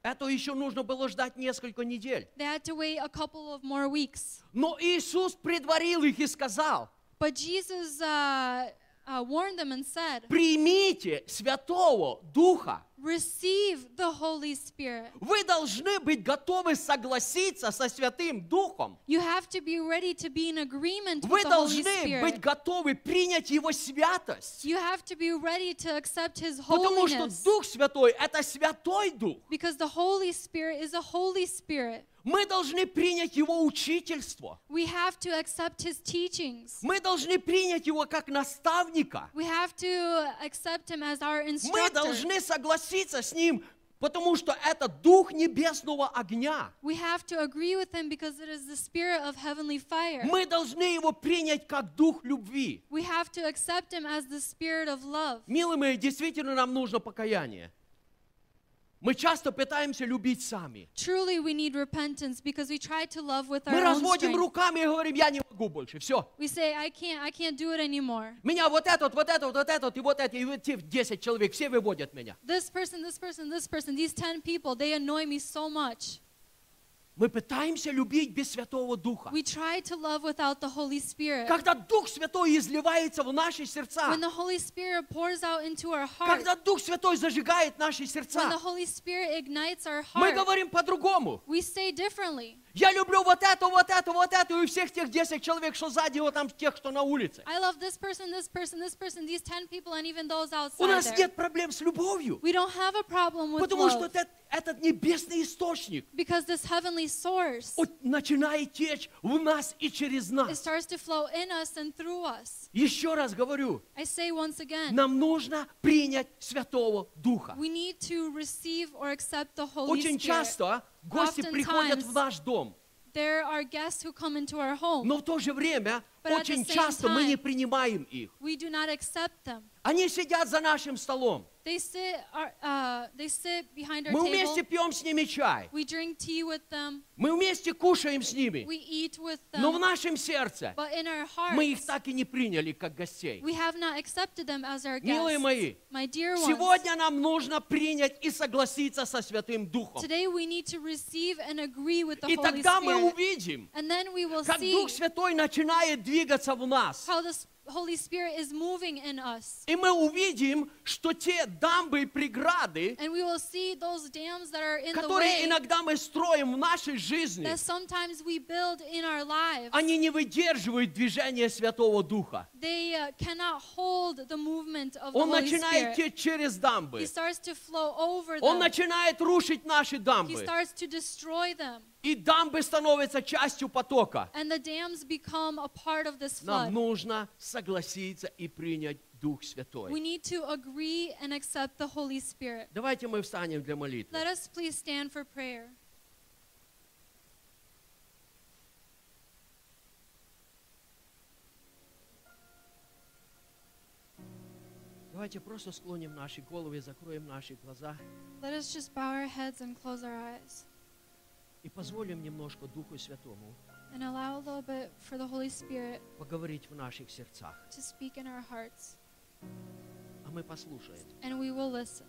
Это еще нужно было ждать несколько недель. They had to wait a couple of more weeks. Но Иисус предварил их и сказал, But Jesus uh, uh, warned them and said, примите Святого Духа. Receive the Holy Spirit. Вы должны быть готовы согласиться со Святым Духом. You have to be ready to be in agreement Вы with the Holy должны быть Spirit. готовы принять Его святость. You have to be ready to accept His Потому что holiness. Дух Святой – это Святой Дух. Because the Holy Spirit is a Holy Spirit. Мы должны принять Его учительство. We have to accept His teachings. Мы должны принять Его как наставника. We have to accept Him as our Мы instructor. должны согласиться с Ним, потому что это Дух небесного огня. We have to agree with Him because it is the Spirit of heavenly fire. Мы должны Его принять как Дух любви. We have to accept Him as the Spirit of love. Милые мои, действительно нам нужно покаяние. Мы часто пытаемся любить сами. Truly, we need repentance because we try to love with our Мы own разводим strength. руками и говорим, я не могу больше, все. We say, I can't, I can't do it anymore. Меня вот этот, вот этот, вот этот, и вот эти, и вот эти 10 человек, все выводят меня. This person, this person, this person, these 10 people, they annoy me so much. Мы пытаемся любить без Святого Духа. We try to love without the Holy Spirit. Когда Дух Святой изливается в наши сердца, When the Holy Spirit pours out into our heart, когда Дух Святой зажигает наши when the сердца, Holy Spirit ignites our мы heart, говорим по-другому. we say differently. Я люблю вот это, вот это, вот это, и всех тех 10 человек, что сзади, вот там тех, что на улице. I love this person, this person, this person, these 10 people, and even those У нас there. нет проблем с любовью, We don't have a problem with потому что love этот, этот небесный источник because this heavenly source, вот начинает течь в нас и через it нас. starts to flow in us and through us. Еще раз говорю, I say once again, нам нужно принять Святого Духа. we need to receive or accept the Holy Очень Spirit. часто гости приходят в наш дом, There are guests who come into our home. но в то же время But очень часто мы не time- принимаем их. We do not accept them. Они сидят за нашим столом. They sit, our, uh, they sit behind our Мы table. вместе пьем с ними чай. We drink tea with them. Мы вместе кушаем с ними. We eat with Но в them. нашем сердце But in our мы их так и не приняли как гостей. we have not accepted them as our Милые мои, My dear ones, сегодня нам нужно принять и согласиться со Святым Духом. today we need to receive and agree with the И Holy тогда мы Spirit. увидим, And then we will как see Дух Святой начинает двигаться в нас. how the S- Holy Spirit is moving in us. И мы увидим, что те дамбы и преграды, And we will see those dams that are in the которые way иногда мы строим в нашей жизни, that sometimes we build in our lives. они не выдерживают движения Святого Духа. They uh, cannot hold the movement of the Он Holy начинает Spirit. течь через He дамбы. starts to flow over Он them. начинает рушить наши He дамбы. starts to destroy them. И дамбы становятся частью потока. And the dams become a part of this Нам нужно согласиться и принять Дух We Святой. need to agree and accept the Holy Spirit. Давайте мы встанем для молитвы. Let us please stand for prayer. Давайте просто склоним наши головы, закроем наши глаза Let us just bow our heads and close our eyes и позволим немножко Духу Святому and allow a little bit for the Holy Spirit поговорить в наших сердцах. to speak in our hearts. А мы послушаем. And we will listen.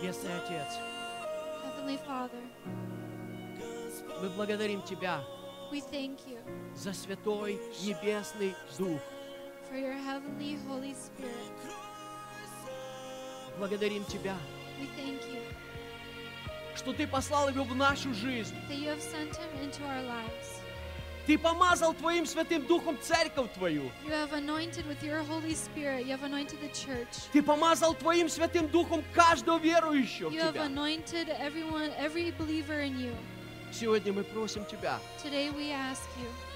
Небесный Отец, Heavenly Father, мы благодарим Тебя we thank you за Святой Небесный Дух. for your heavenly Holy Spirit. Благодарим Тебя, We thank you что Ты послал Его в нашу жизнь. that you have sent him into our lives. Ты помазал Твоим Святым Духом церковь Твою. You have anointed with your Holy Spirit. You have anointed the church. Ты помазал Твоим Святым Духом каждого верующего You have anointed everyone, every believer in you. Сегодня мы просим Тебя. Today we ask you.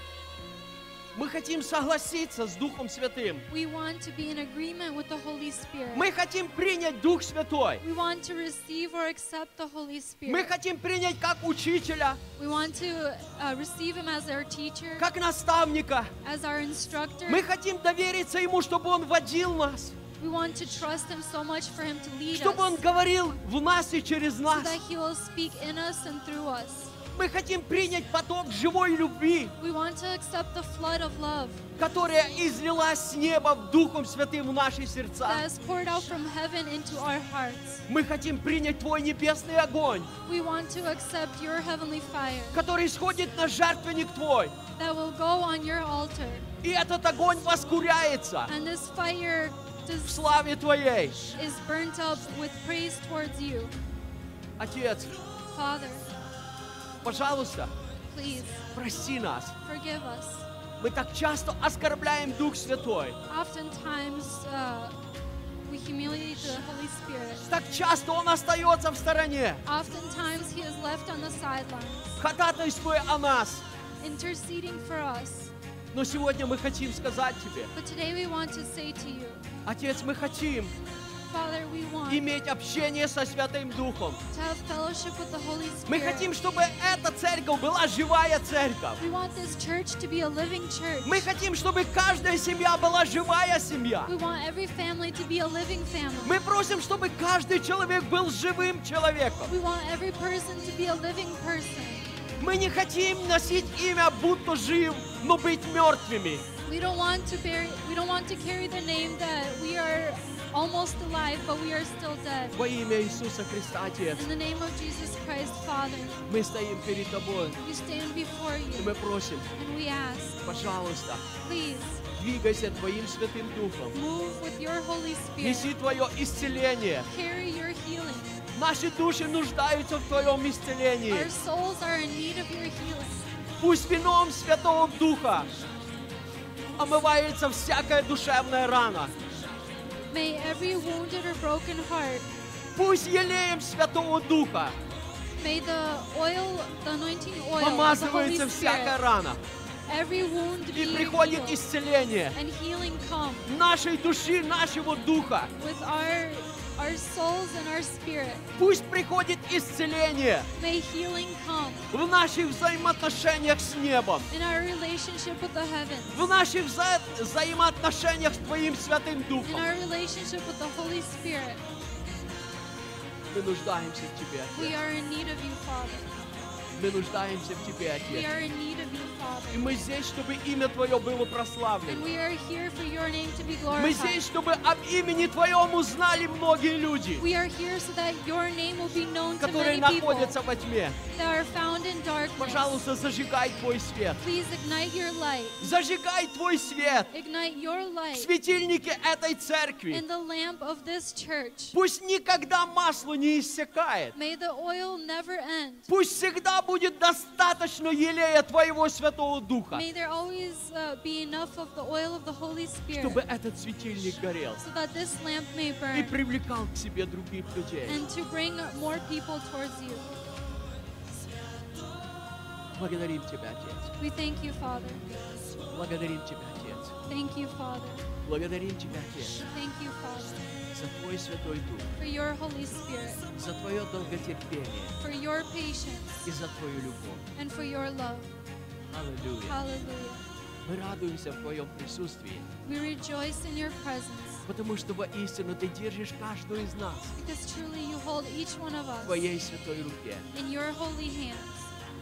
Мы хотим согласиться с Духом Святым. We want to be in agreement with the Holy Spirit. Мы хотим принять Дух Святой. We want to receive or accept the Holy Мы Spirit. хотим принять как учителя, We want to uh, receive him as our teacher, как наставника. as our instructor. Мы хотим довериться Ему, чтобы Он водил нас, We want to trust him so much for him to lead чтобы Он us, говорил в нас и через so нас. that he will speak in us and through us. Мы хотим принять поток живой любви, We want to accept the flood of love которая излилась с неба Духом Святым в наши that сердца. is poured out from heaven into our hearts. Мы хотим принять Твой небесный огонь, We want to accept your heavenly fire который сходит на жертвенник Твой. that will go on your altar. И этот огонь воскуряется And this fire в does, славе Твоей. is burnt up with praise towards you. Отец, Father, пожалуйста, please прости нас. forgive us. Мы так часто оскорбляем Дух Святой. Oftentimes, uh, we humiliate the Holy Spirit. Так часто Он остается в стороне, Oftentimes, He is left on the sidelines, ходатайствуя о нас. interceding for us. Но сегодня мы хотим сказать Тебе, But today we want to say to you, Отец, мы хотим иметь общение со Святым Духом. Мы хотим, чтобы эта церковь была живая церковь. Мы хотим, чтобы каждая семья была живая семья. Мы просим, чтобы каждый человек был живым человеком. Мы не хотим носить имя, будто жив, но быть мертвыми. We don't want to bear we don't want to carry the name that we are almost alive but we are still dead. Во имя Иисуса Христа, Отец, In the name of Jesus Christ, Father, мы стоим перед Тобой, we stand before и you мы просим, and we ask, пожалуйста, please двигайся Твоим Святым Духом. move with your Holy Spirit. Неси Твое исцеление. Carry your healing. Наши души нуждаются в Твоем исцелении. Our souls are in need of your healing. Пусть вином Святого Духа омывается всякая душевная рана. May every wounded or broken heart, Пусть елеем Святого Духа may the oil, the anointing oil помазывается всякая рана. every wound И приходит healed, исцеление and healing come нашей души, нашего духа. with our our souls and our spirit. Пусть приходит исцеление May healing come в наших взаимоотношениях с небом, in our relationship with the heavens, в наших вза- взаимоотношениях с Твоим Святым in Духом. our relationship with the Holy Spirit. Мы нуждаемся в Тебе, We Отец. are in need of you, Father. Мы нуждаемся в Тебе, Отец. И мы здесь, чтобы имя Твое было прославлено. Мы здесь, чтобы об имени Твоем узнали многие люди, so которые находятся во тьме. Пожалуйста, зажигай Твой свет. Зажигай Твой свет в светильнике этой церкви. Пусть никогда масло не иссякает. Пусть всегда будет достаточно елея Твоего Святого Духа, uh, чтобы этот светильник горел so that this lamp may и привлекал к себе других людей. and to bring more people towards you. Благодарим Тебя, Отец. We thank you, Father. Благодарим Тебя, Отец. Thank you, Father. Благодарим Тебя, Отец, Thank you, Father, за Твой Святой Дух, for your Holy Spirit, за Твое долготерпение for your patience, и за Твою любовь. and for your love. Аллилуйя. Hallelujah. Мы радуемся в Твоем присутствии, We rejoice in your presence потому что воистину Ты держишь каждого из нас because truly you hold each one of в us Твоей святой руке. in your holy hands.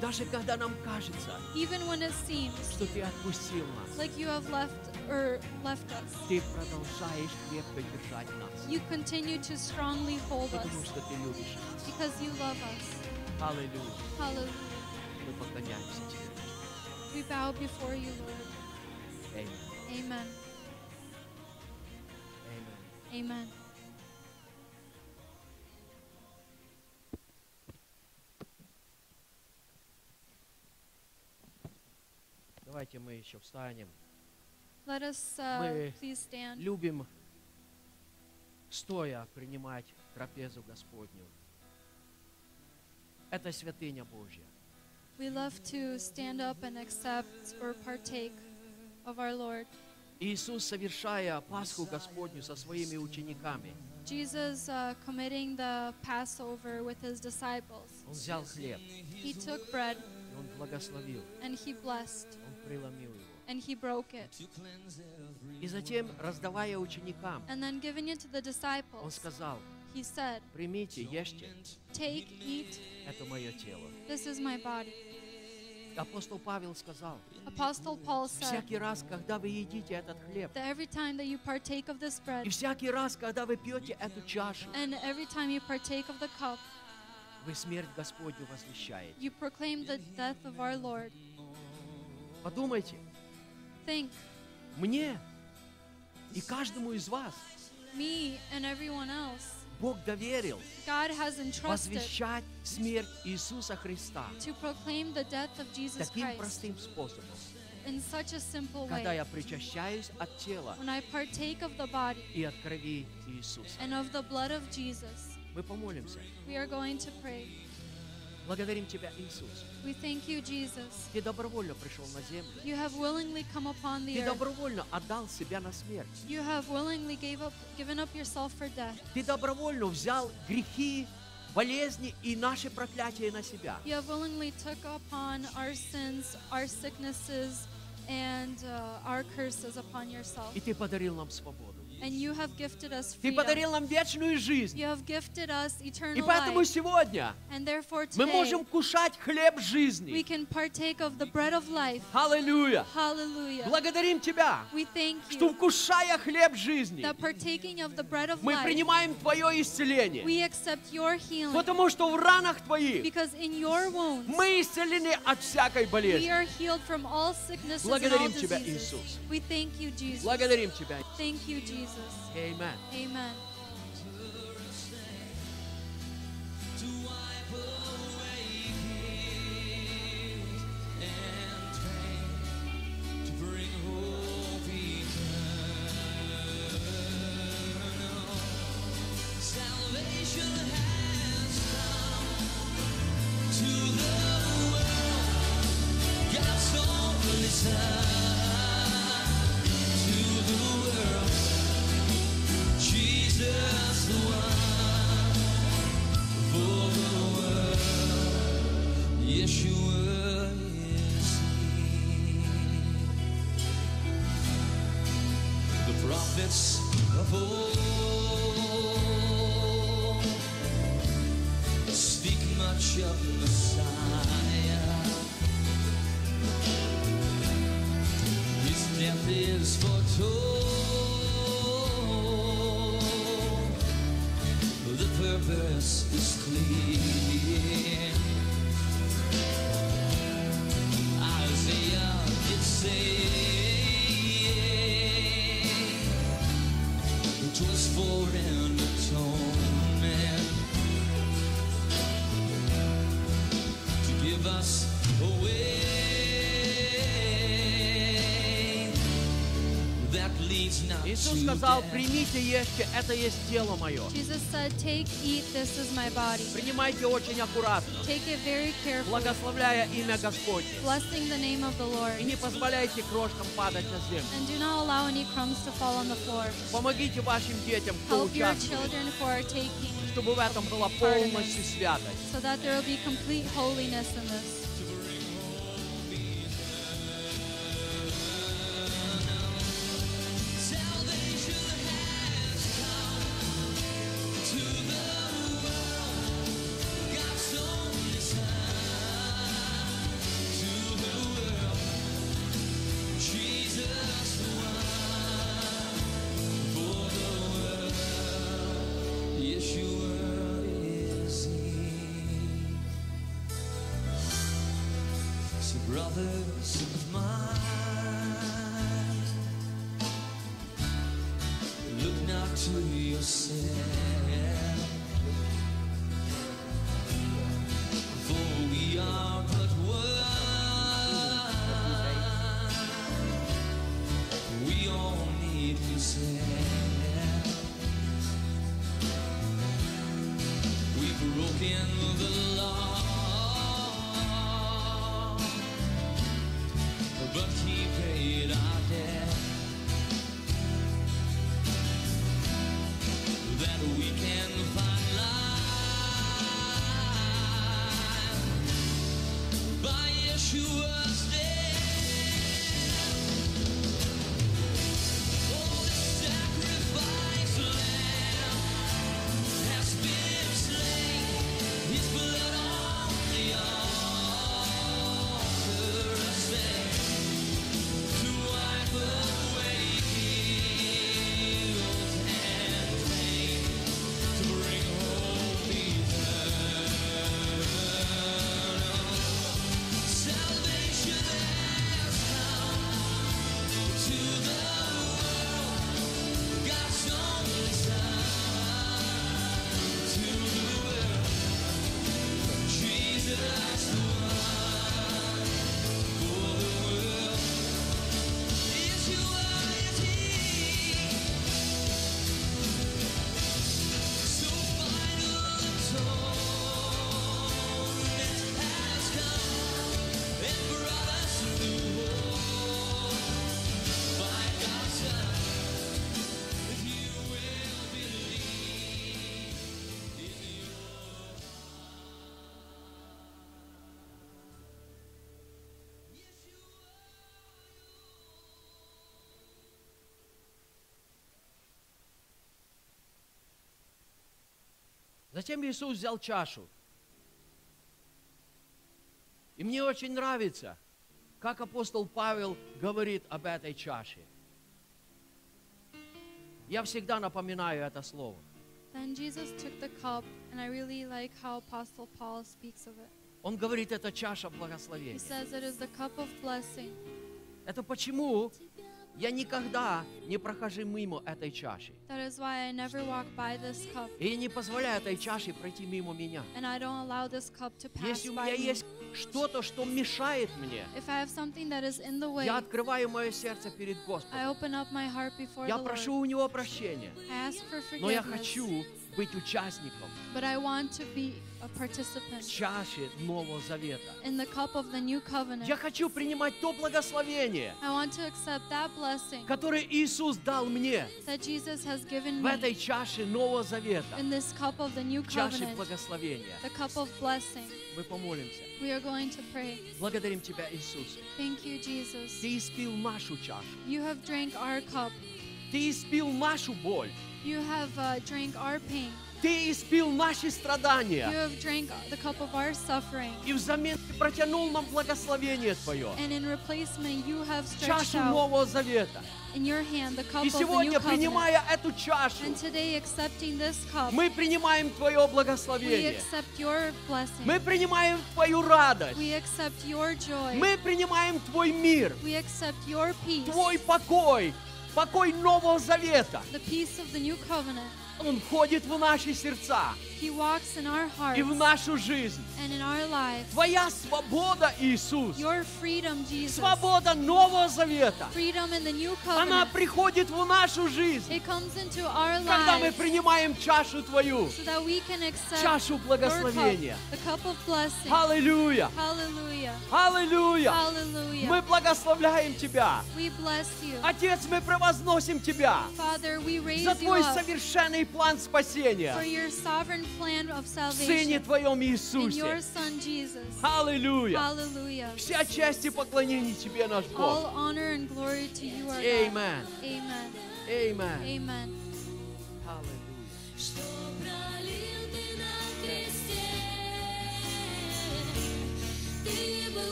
Даже когда нам кажется, Even when it seems что Ты отпустил нас, like you have left or left us, Ты продолжаешь крепко держать нас, you continue to strongly hold us потому что Ты любишь нас. because you love us. Аллилуйя. Hallelujah. Мы поклоняемся Тебе. We bow before you, Lord. Аминь. Amen. Аминь. Amen. Давайте мы еще встанем. Let us uh, Мы please stand. любим стоя принимать трапезу Господню. Это святыня Божья. We love to stand up and accept or partake of our Lord. Иисус, совершая Пасху Господню со своими учениками, Jesus uh, committing the Passover with his disciples. Он взял хлеб, He took bread и Он благословил, and he blessed Он преломил его. and he broke it. И затем, раздавая ученикам, And then giving it to the Он сказал, he said, примите, ешьте, Take, eat, это мое тело. this is my body. Апостол Павел сказал, Apostle Paul said всякий раз, когда вы едите этот хлеб, that every time that you partake of this и bread всякий раз, когда вы пьете эту чашу, and every time you partake of the cup, вы смерть Господню возвещаете. you proclaim the death of our Lord. Подумайте, Think, мне и каждому из вас me and everyone else, Бог доверил God has entrusted возвещать смерть Иисуса Христа to proclaim the death of Jesus таким Christ простым способом. in such a simple Когда way. я причащаюсь от тела When I partake of the body и от крови Иисуса. and of the blood of Jesus, Мы помолимся. we are going to pray. Благодарим Тебя, Иисус. We thank you, Jesus. Ты добровольно пришел на землю. You have willingly come upon the Ты добровольно отдал себя на смерть. You have willingly gave up, given up yourself for death. Ты добровольно взял грехи, болезни и наши проклятия на себя. You have willingly took upon our sins, our sicknesses, and uh, our curses upon yourself. И Ты подарил нам свободу. And you have gifted us Ты подарил нам вечную жизнь. You have gifted us И поэтому life. сегодня And therefore мы можем кушать хлеб we жизни. can partake of the bread of life. Аллилуйя! Hallelujah. Благодарим Тебя, We thank что вкушая хлеб жизни, that partaking of the bread of мы life, принимаем Твое исцеление. we accept your healing. Потому что в ранах Твоих Because in your wounds, мы исцелены от всякой we болезни. are healed from all sicknesses and all Благодарим Тебя, diseases. Иисус. We thank you, Jesus. Благодарим Тебя. Thank you, Jesus. Amen. Amen. Сказал, примите, ешьте, это есть тело мое. Jesus said, Take, eat, this is my body. Принимайте очень аккуратно, Take it very carefully, благословляя имя Господне. blessing the name of the Lord. И не позволяйте крошкам падать на землю. And do not allow any crumbs to fall on the floor. Помогите вашим детям, кто Help your children who are taking, чтобы в этом была полностью святость. so that there will be complete holiness in this. Затем Иисус взял чашу. И мне очень нравится, как апостол Павел говорит об этой чаше. Я всегда напоминаю это слово. Then Jesus took the cup, and I really like how Apostle Paul speaks of it. Он говорит, это чаша He благословения. says it is the cup of blessing. Это почему я никогда не прохожу мимо этой чаши. И я не позволяю этой чаше пройти мимо меня. Если у меня есть что-то, что мешает мне, way, я открываю мое сердце перед Господом. Я прошу у Него прощения. Но я хочу быть участником but I want to be a в participant чаше Нового Завета. in the cup of the new covenant. Я хочу принимать то благословение, I want to accept that blessing которое Иисус дал мне that Jesus has given в me этой чаше Нового Завета, in this cup of the new в чаше covenant, благословения. the cup of blessing. Мы помолимся. We are going to pray. Благодарим Тебя, Иисус. Thank you, Jesus. Ты испил нашу чашу. You have drank our cup. Ты испил нашу боль. You have uh, drank our pain. Ты испил наши You страдания. have drank the cup of our suffering. И взамен ты протянул нам благословение Твое. And in replacement, you have stretched Чашу out Нового Завета. in your hand the cup И of the new сегодня, принимая эту чашу, And today, accepting this cup, мы принимаем Твое we благословение. accept your blessing. Мы принимаем Твою радость. We accept your joy. Мы принимаем Твой мир, We accept your peace, Твой покой, покой Нового Завета. Он входит в наши сердца He walks in our hearts и в нашу жизнь. and in our lives. Твоя свобода, Иисус, Your freedom, Jesus. свобода Нового Завета, Freedom in the new она covenant. приходит в нашу жизнь, It comes into our когда мы lives принимаем чашу Твою, so that we can accept чашу your cup, благословения. the cup of blessing. Аллилуйя! Аллилуйя! Hallelujah. Мы благословляем Тебя. We bless you. Отец, мы превозносим Тебя Father, we raise за you Твой up совершенный план for спасения your sovereign в Сыне Твоем Иисусе. Son Jesus. Аллилуйя! Hallelujah. Вся честь и поклонение Тебе, наш All Бог. honor and glory to you, our God. Amen. Amen. Amen. Amen. Аллилуйя.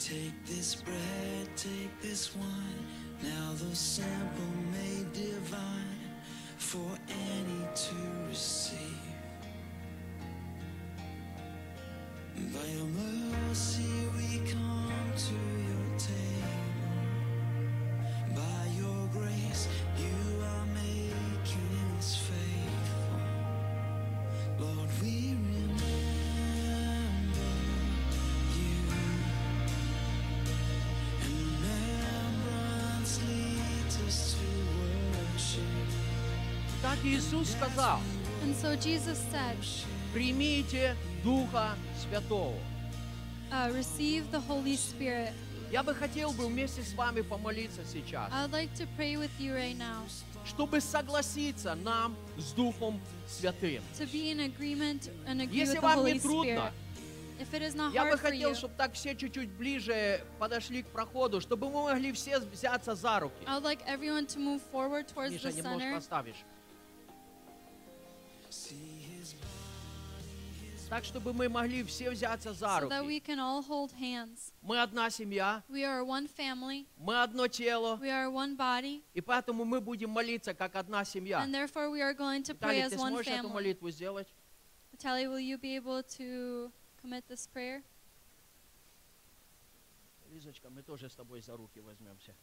Take this bread, take this wine. Now the sample made divine for any to receive. By your mercy Иисус сказал, And so Jesus said, примите Духа Святого. uh, receive the Holy Spirit. Я бы хотел бы вместе с вами помолиться сейчас, I would like to pray with you right now чтобы согласиться нам с Духом Святым. to be in agreement and agree Если with the вам Holy не трудно, Spirit. If it is not я бы хотел, чтобы так все чуть-чуть ближе подошли к проходу, чтобы мы могли все взяться за руки. Like everyone to move forward towards Миша, the немножко center оставишь. Так, чтобы мы могли все взяться за so that руки. we can all hold hands. Мы одна семья, We are one family, мы одно тело, we are one body, и поэтому мы будем молиться как одна семья. and therefore we are going to pray Виталий, as ты one сможешь эту family. молитву сделать? Natalie, will you be able to commit this prayer? Лизочка, мы тоже с тобой за руки возьмемся.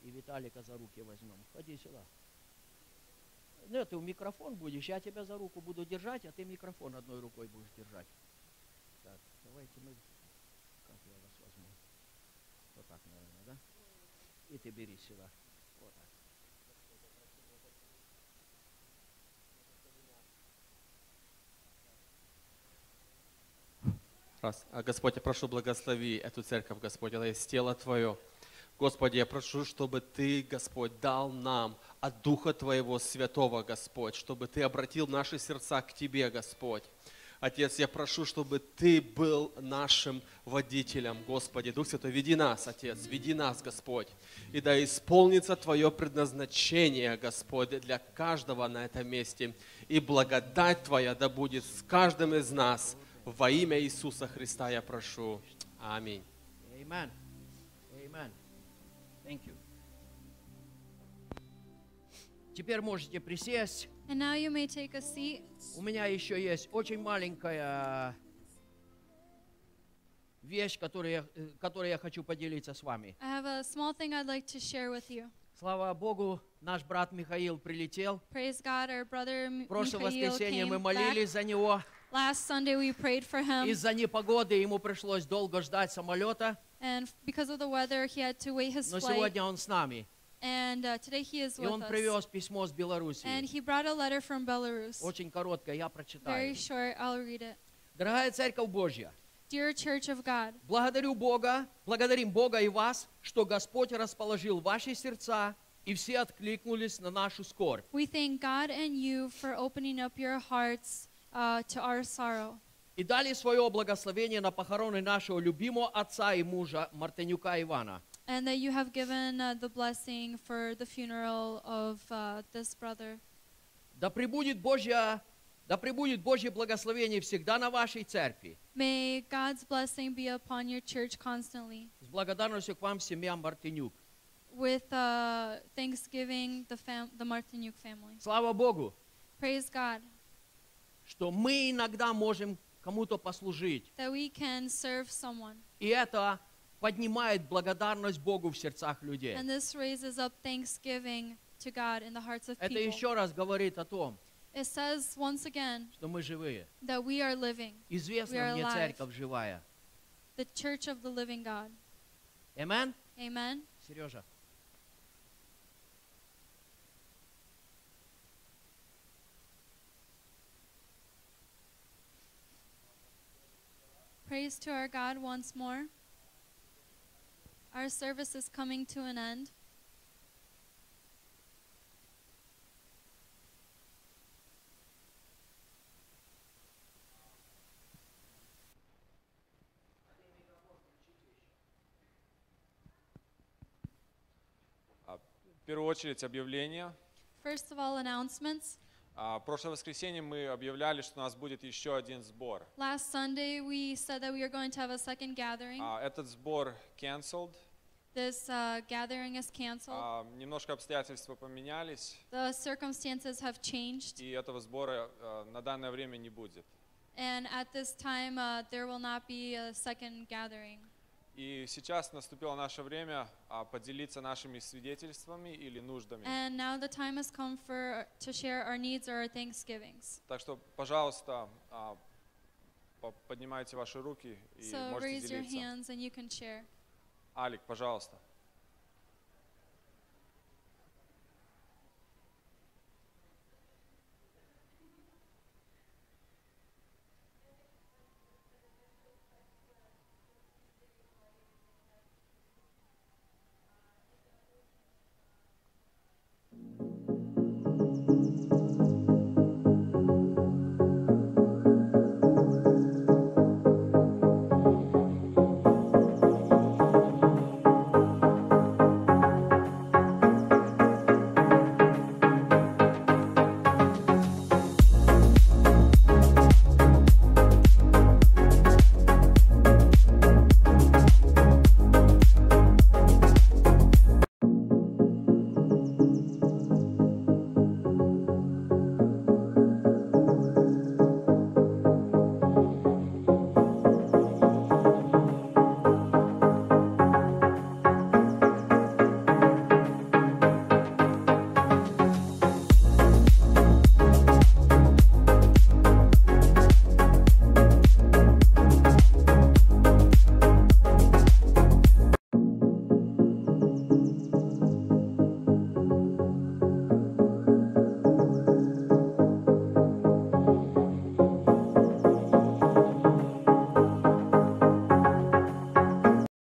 И Виталика за руки возьмем. Ходи сюда. Ну, ты в микрофон будешь, я тебя за руку буду держать, а ты микрофон одной рукой будешь держать. Так, давайте мы... Как я вас возьму? Вот так, наверное, да? И ты бери сюда. Вот так. Раз. А, Господь, я прошу, благослови эту церковь, Господь, это есть тело Твое. Господи, я прошу, чтобы Ты, Господь, дал нам от Духа Твоего Святого, Господь, чтобы Ты обратил наши сердца к Тебе, Господь. Отец, я прошу, чтобы Ты был нашим водителем, Господи. Дух Святой, веди нас, Отец, веди нас, Господь. И да исполнится Твое предназначение, Господь, для каждого на этом месте. И благодать Твоя да будет с каждым из нас. Во имя Иисуса Христа я прошу. Аминь. Amen. Amen. Thank you. Теперь можете присесть. And now you may take a seat. У меня еще есть очень маленькая вещь, которую я, э, которой я хочу поделиться с вами. I have a small thing I'd like to share with you. Слава Богу, наш брат Михаил прилетел. Praise God, our brother прошлое воскресенье мы came back. молились за него. Last Sunday we prayed for him, Из-за непогоды ему пришлось долго ждать самолета, and f- because of the weather, he had to wait his но flight. сегодня он с нами. And uh, today he is И with он us. привез письмо с And Беларуси. he brought a letter from Belarus. Очень короткое, я Very прочитаю. short, I'll read it. Дорогая Церковь Божья, Dear Church of God, благодарю Бога, благодарим Бога и вас, что Господь расположил ваши сердца, и все откликнулись на нашу скорбь. we thank God and you for opening up your hearts uh, to our sorrow. И дали свое благословение на похороны нашего любимого отца и мужа Мартынюка Ивана. And that you have given uh, the blessing for the funeral of uh, this brother. Да пребудет Божья, да пребудет Божье благословение всегда на вашей церкви. May God's blessing be upon your church constantly. С благодарностью к вам, семья Мартынюк. With uh, thanksgiving, the, fam- the Martinyuk family. Слава Богу, Praise God что мы иногда можем кому-то послужить. we. И это поднимает благодарность Богу в сердцах людей. Это еще раз говорит о том, It says once again что мы живые. that we are living, We Известна are мне alive. церковь живая. the church of the living God. Amen? Amen. Сережа. Praise to our God once more. Our service is coming to an end. А, В первую очередь объявление. First of all, announcements. А, прошлое воскресенье мы объявляли, что у нас будет еще один сбор. Last Sunday, we said that we are going to have a second gathering. А, этот сбор cancelled. This uh, gathering is canceled. А, немножко обстоятельства поменялись, The circumstances have changed, и этого сбора а, на данное время не будет. and at this time, uh, there will not be a second gathering. И сейчас наступило наше время а, поделиться нашими свидетельствами или нуждами. And now the time has come for to share our needs or our thanksgivings. Так что, пожалуйста, а, по- поднимайте ваши руки и So можете raise your делиться. hands and you can share. Алик, пожалуйста.